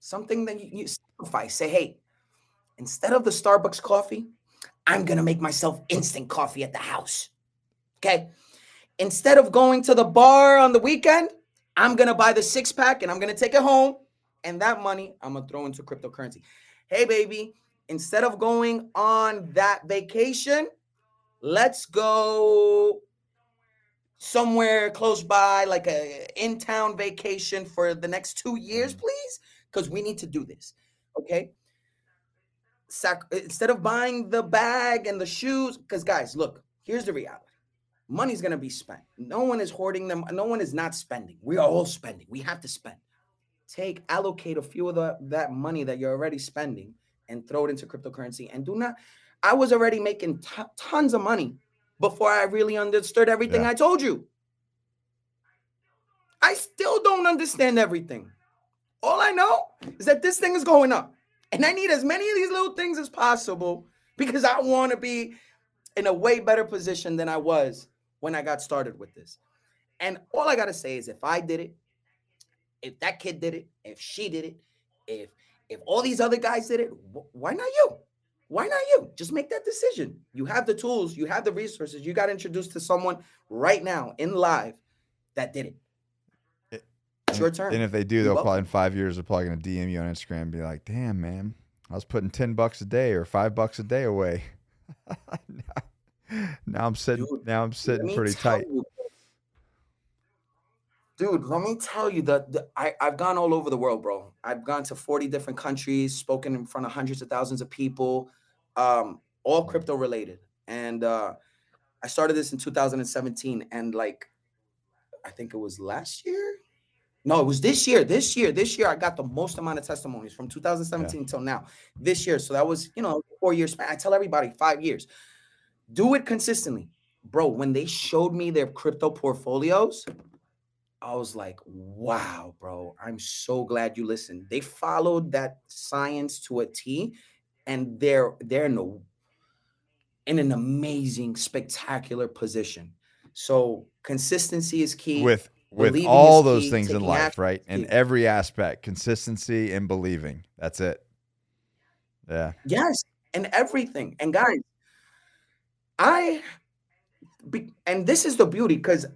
Something that you, you sacrifice. Say, hey, instead of the Starbucks coffee, I'm gonna make myself instant coffee at the house. Okay. Instead of going to the bar on the weekend, I'm gonna buy the six pack and I'm gonna take it home. And that money I'm gonna throw into cryptocurrency. Hey, baby, instead of going on that vacation, let's go somewhere close by, like a in-town vacation for the next two years, mm-hmm. please, because we need to do this. Okay. Sac- instead of buying the bag and the shoes, because guys, look, here's the reality. Money's gonna be spent. No one is hoarding them. No one is not spending. We are all spending. We have to spend. Take allocate a few of the that money that you're already spending and throw it into cryptocurrency. And do not. I was already making t- tons of money before I really understood everything Yeah. I told you. I still don't understand everything. All I know is that this thing is going up. And I need as many of these little things as possible because I want to be in a way better position than I was when I got started with this. And all I got to say is if I did it, if that kid did it, if she did it, if if all these other guys did it, wh- why not you? Why not you? Just make that decision. You have the tools, you have the resources. You got introduced to someone right now in live that did it. It- It's your turn. And if they do, they'll probably in five years they're probably gonna DM you on Instagram and be like, "Damn, man, I was putting ten bucks a day or five bucks a day away. now, I'm sitting. Dude, now I'm sitting pretty tight. you- Dude, let me tell you that the, I, I've gone all over the world, bro. I've gone to 40 different countries, spoken in front of hundreds of thousands of people, um, all crypto related. And uh, I started this in 2017. And like, I think it was last year. No, it was this year. This year, this year, I got the most amount of testimonies from 2017 till now. This year. So that was, you know, four years. I tell everybody five years. Do it consistently. Bro, when they showed me their crypto portfolios, I was like, wow, bro, I'm so glad you listened. They followed that science to a T, and they're they're in a in an amazing, spectacular position. So consistency is key. With with Believing all those key, things in life, action right? In every aspect, consistency and believing. That's it. Yeah. Yes, and everything. And guys, I be, and this is the beauty because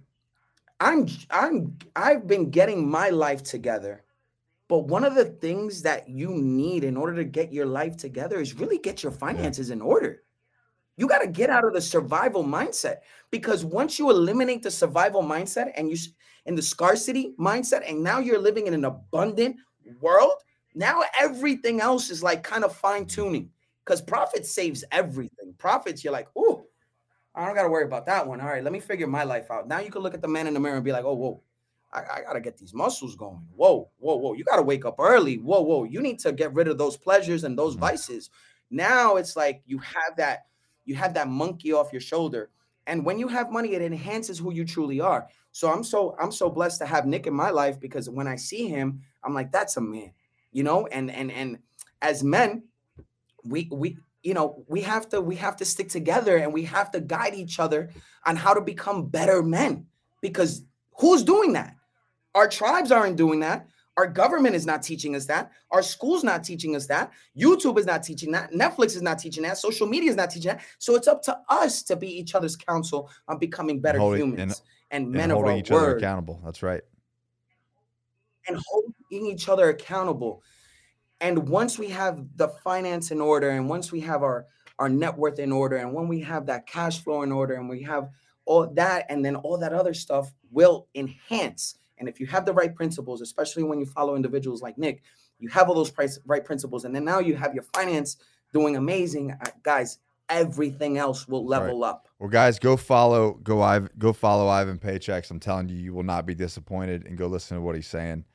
I'm I'm I've been getting my life together. But one of the things that you need in order to get your life together is really get your finances in order. You got to get out of the survival mindset because once you eliminate the survival mindset and you in the scarcity mindset and now you're living in an abundant world, now everything else is like kind of fine tuning because profit saves everything. Profits, you're like, oh, I don't got to worry about that one. All right, let me figure my life out. Now you can look at the man in the mirror and be like, oh, whoa, I, I got to get these muscles going. Whoa, whoa, whoa. You got to wake up early. Whoa, whoa. You need to get rid of those pleasures and those mm-hmm. vices. Now it's like you have that, you have that monkey off your shoulder. And when you have money, it enhances who you truly are. So I'm so I'm so blessed to have Nick in my life because when I see him, I'm like, that's a man, you know. And and and as men, we we you know we have to we have to stick together and we have to guide each other on how to become better men because who's doing that our tribes aren't doing that. Our government is not teaching us that. Our school's not teaching us that. YouTube is not teaching that. Netflix is not teaching that. Social media is not teaching that. So it's up to us to be each other's counsel on becoming better holding, humans and, and men and holding of our each word. other accountable. That's right. And holding each other accountable. And once we have the finance in order, and once we have our our net worth in order, and when we have that cash flow in order, and we have all that, and then all that other stuff will enhance and if you have the right principles, especially when you follow individuals like Nick, you have all those price, right principles, and then now you have your finance doing amazing, uh, guys. Everything else will level right. up. Well, guys, go follow go Ivan, go follow Ivan Paychecks. I'm telling you, you will not be disappointed, and go listen to what he's saying.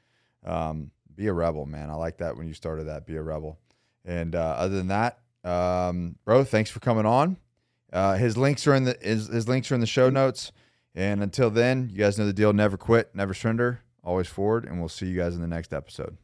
Um, be a rebel, man. I like that when you started that. Be a rebel. And uh, other than that, um, bro, thanks for coming on. Uh, his links are in the his, his links are in the show notes. And until then, you guys know the deal. Never quit, never surrender, always forward. And we'll see you guys in the next episode.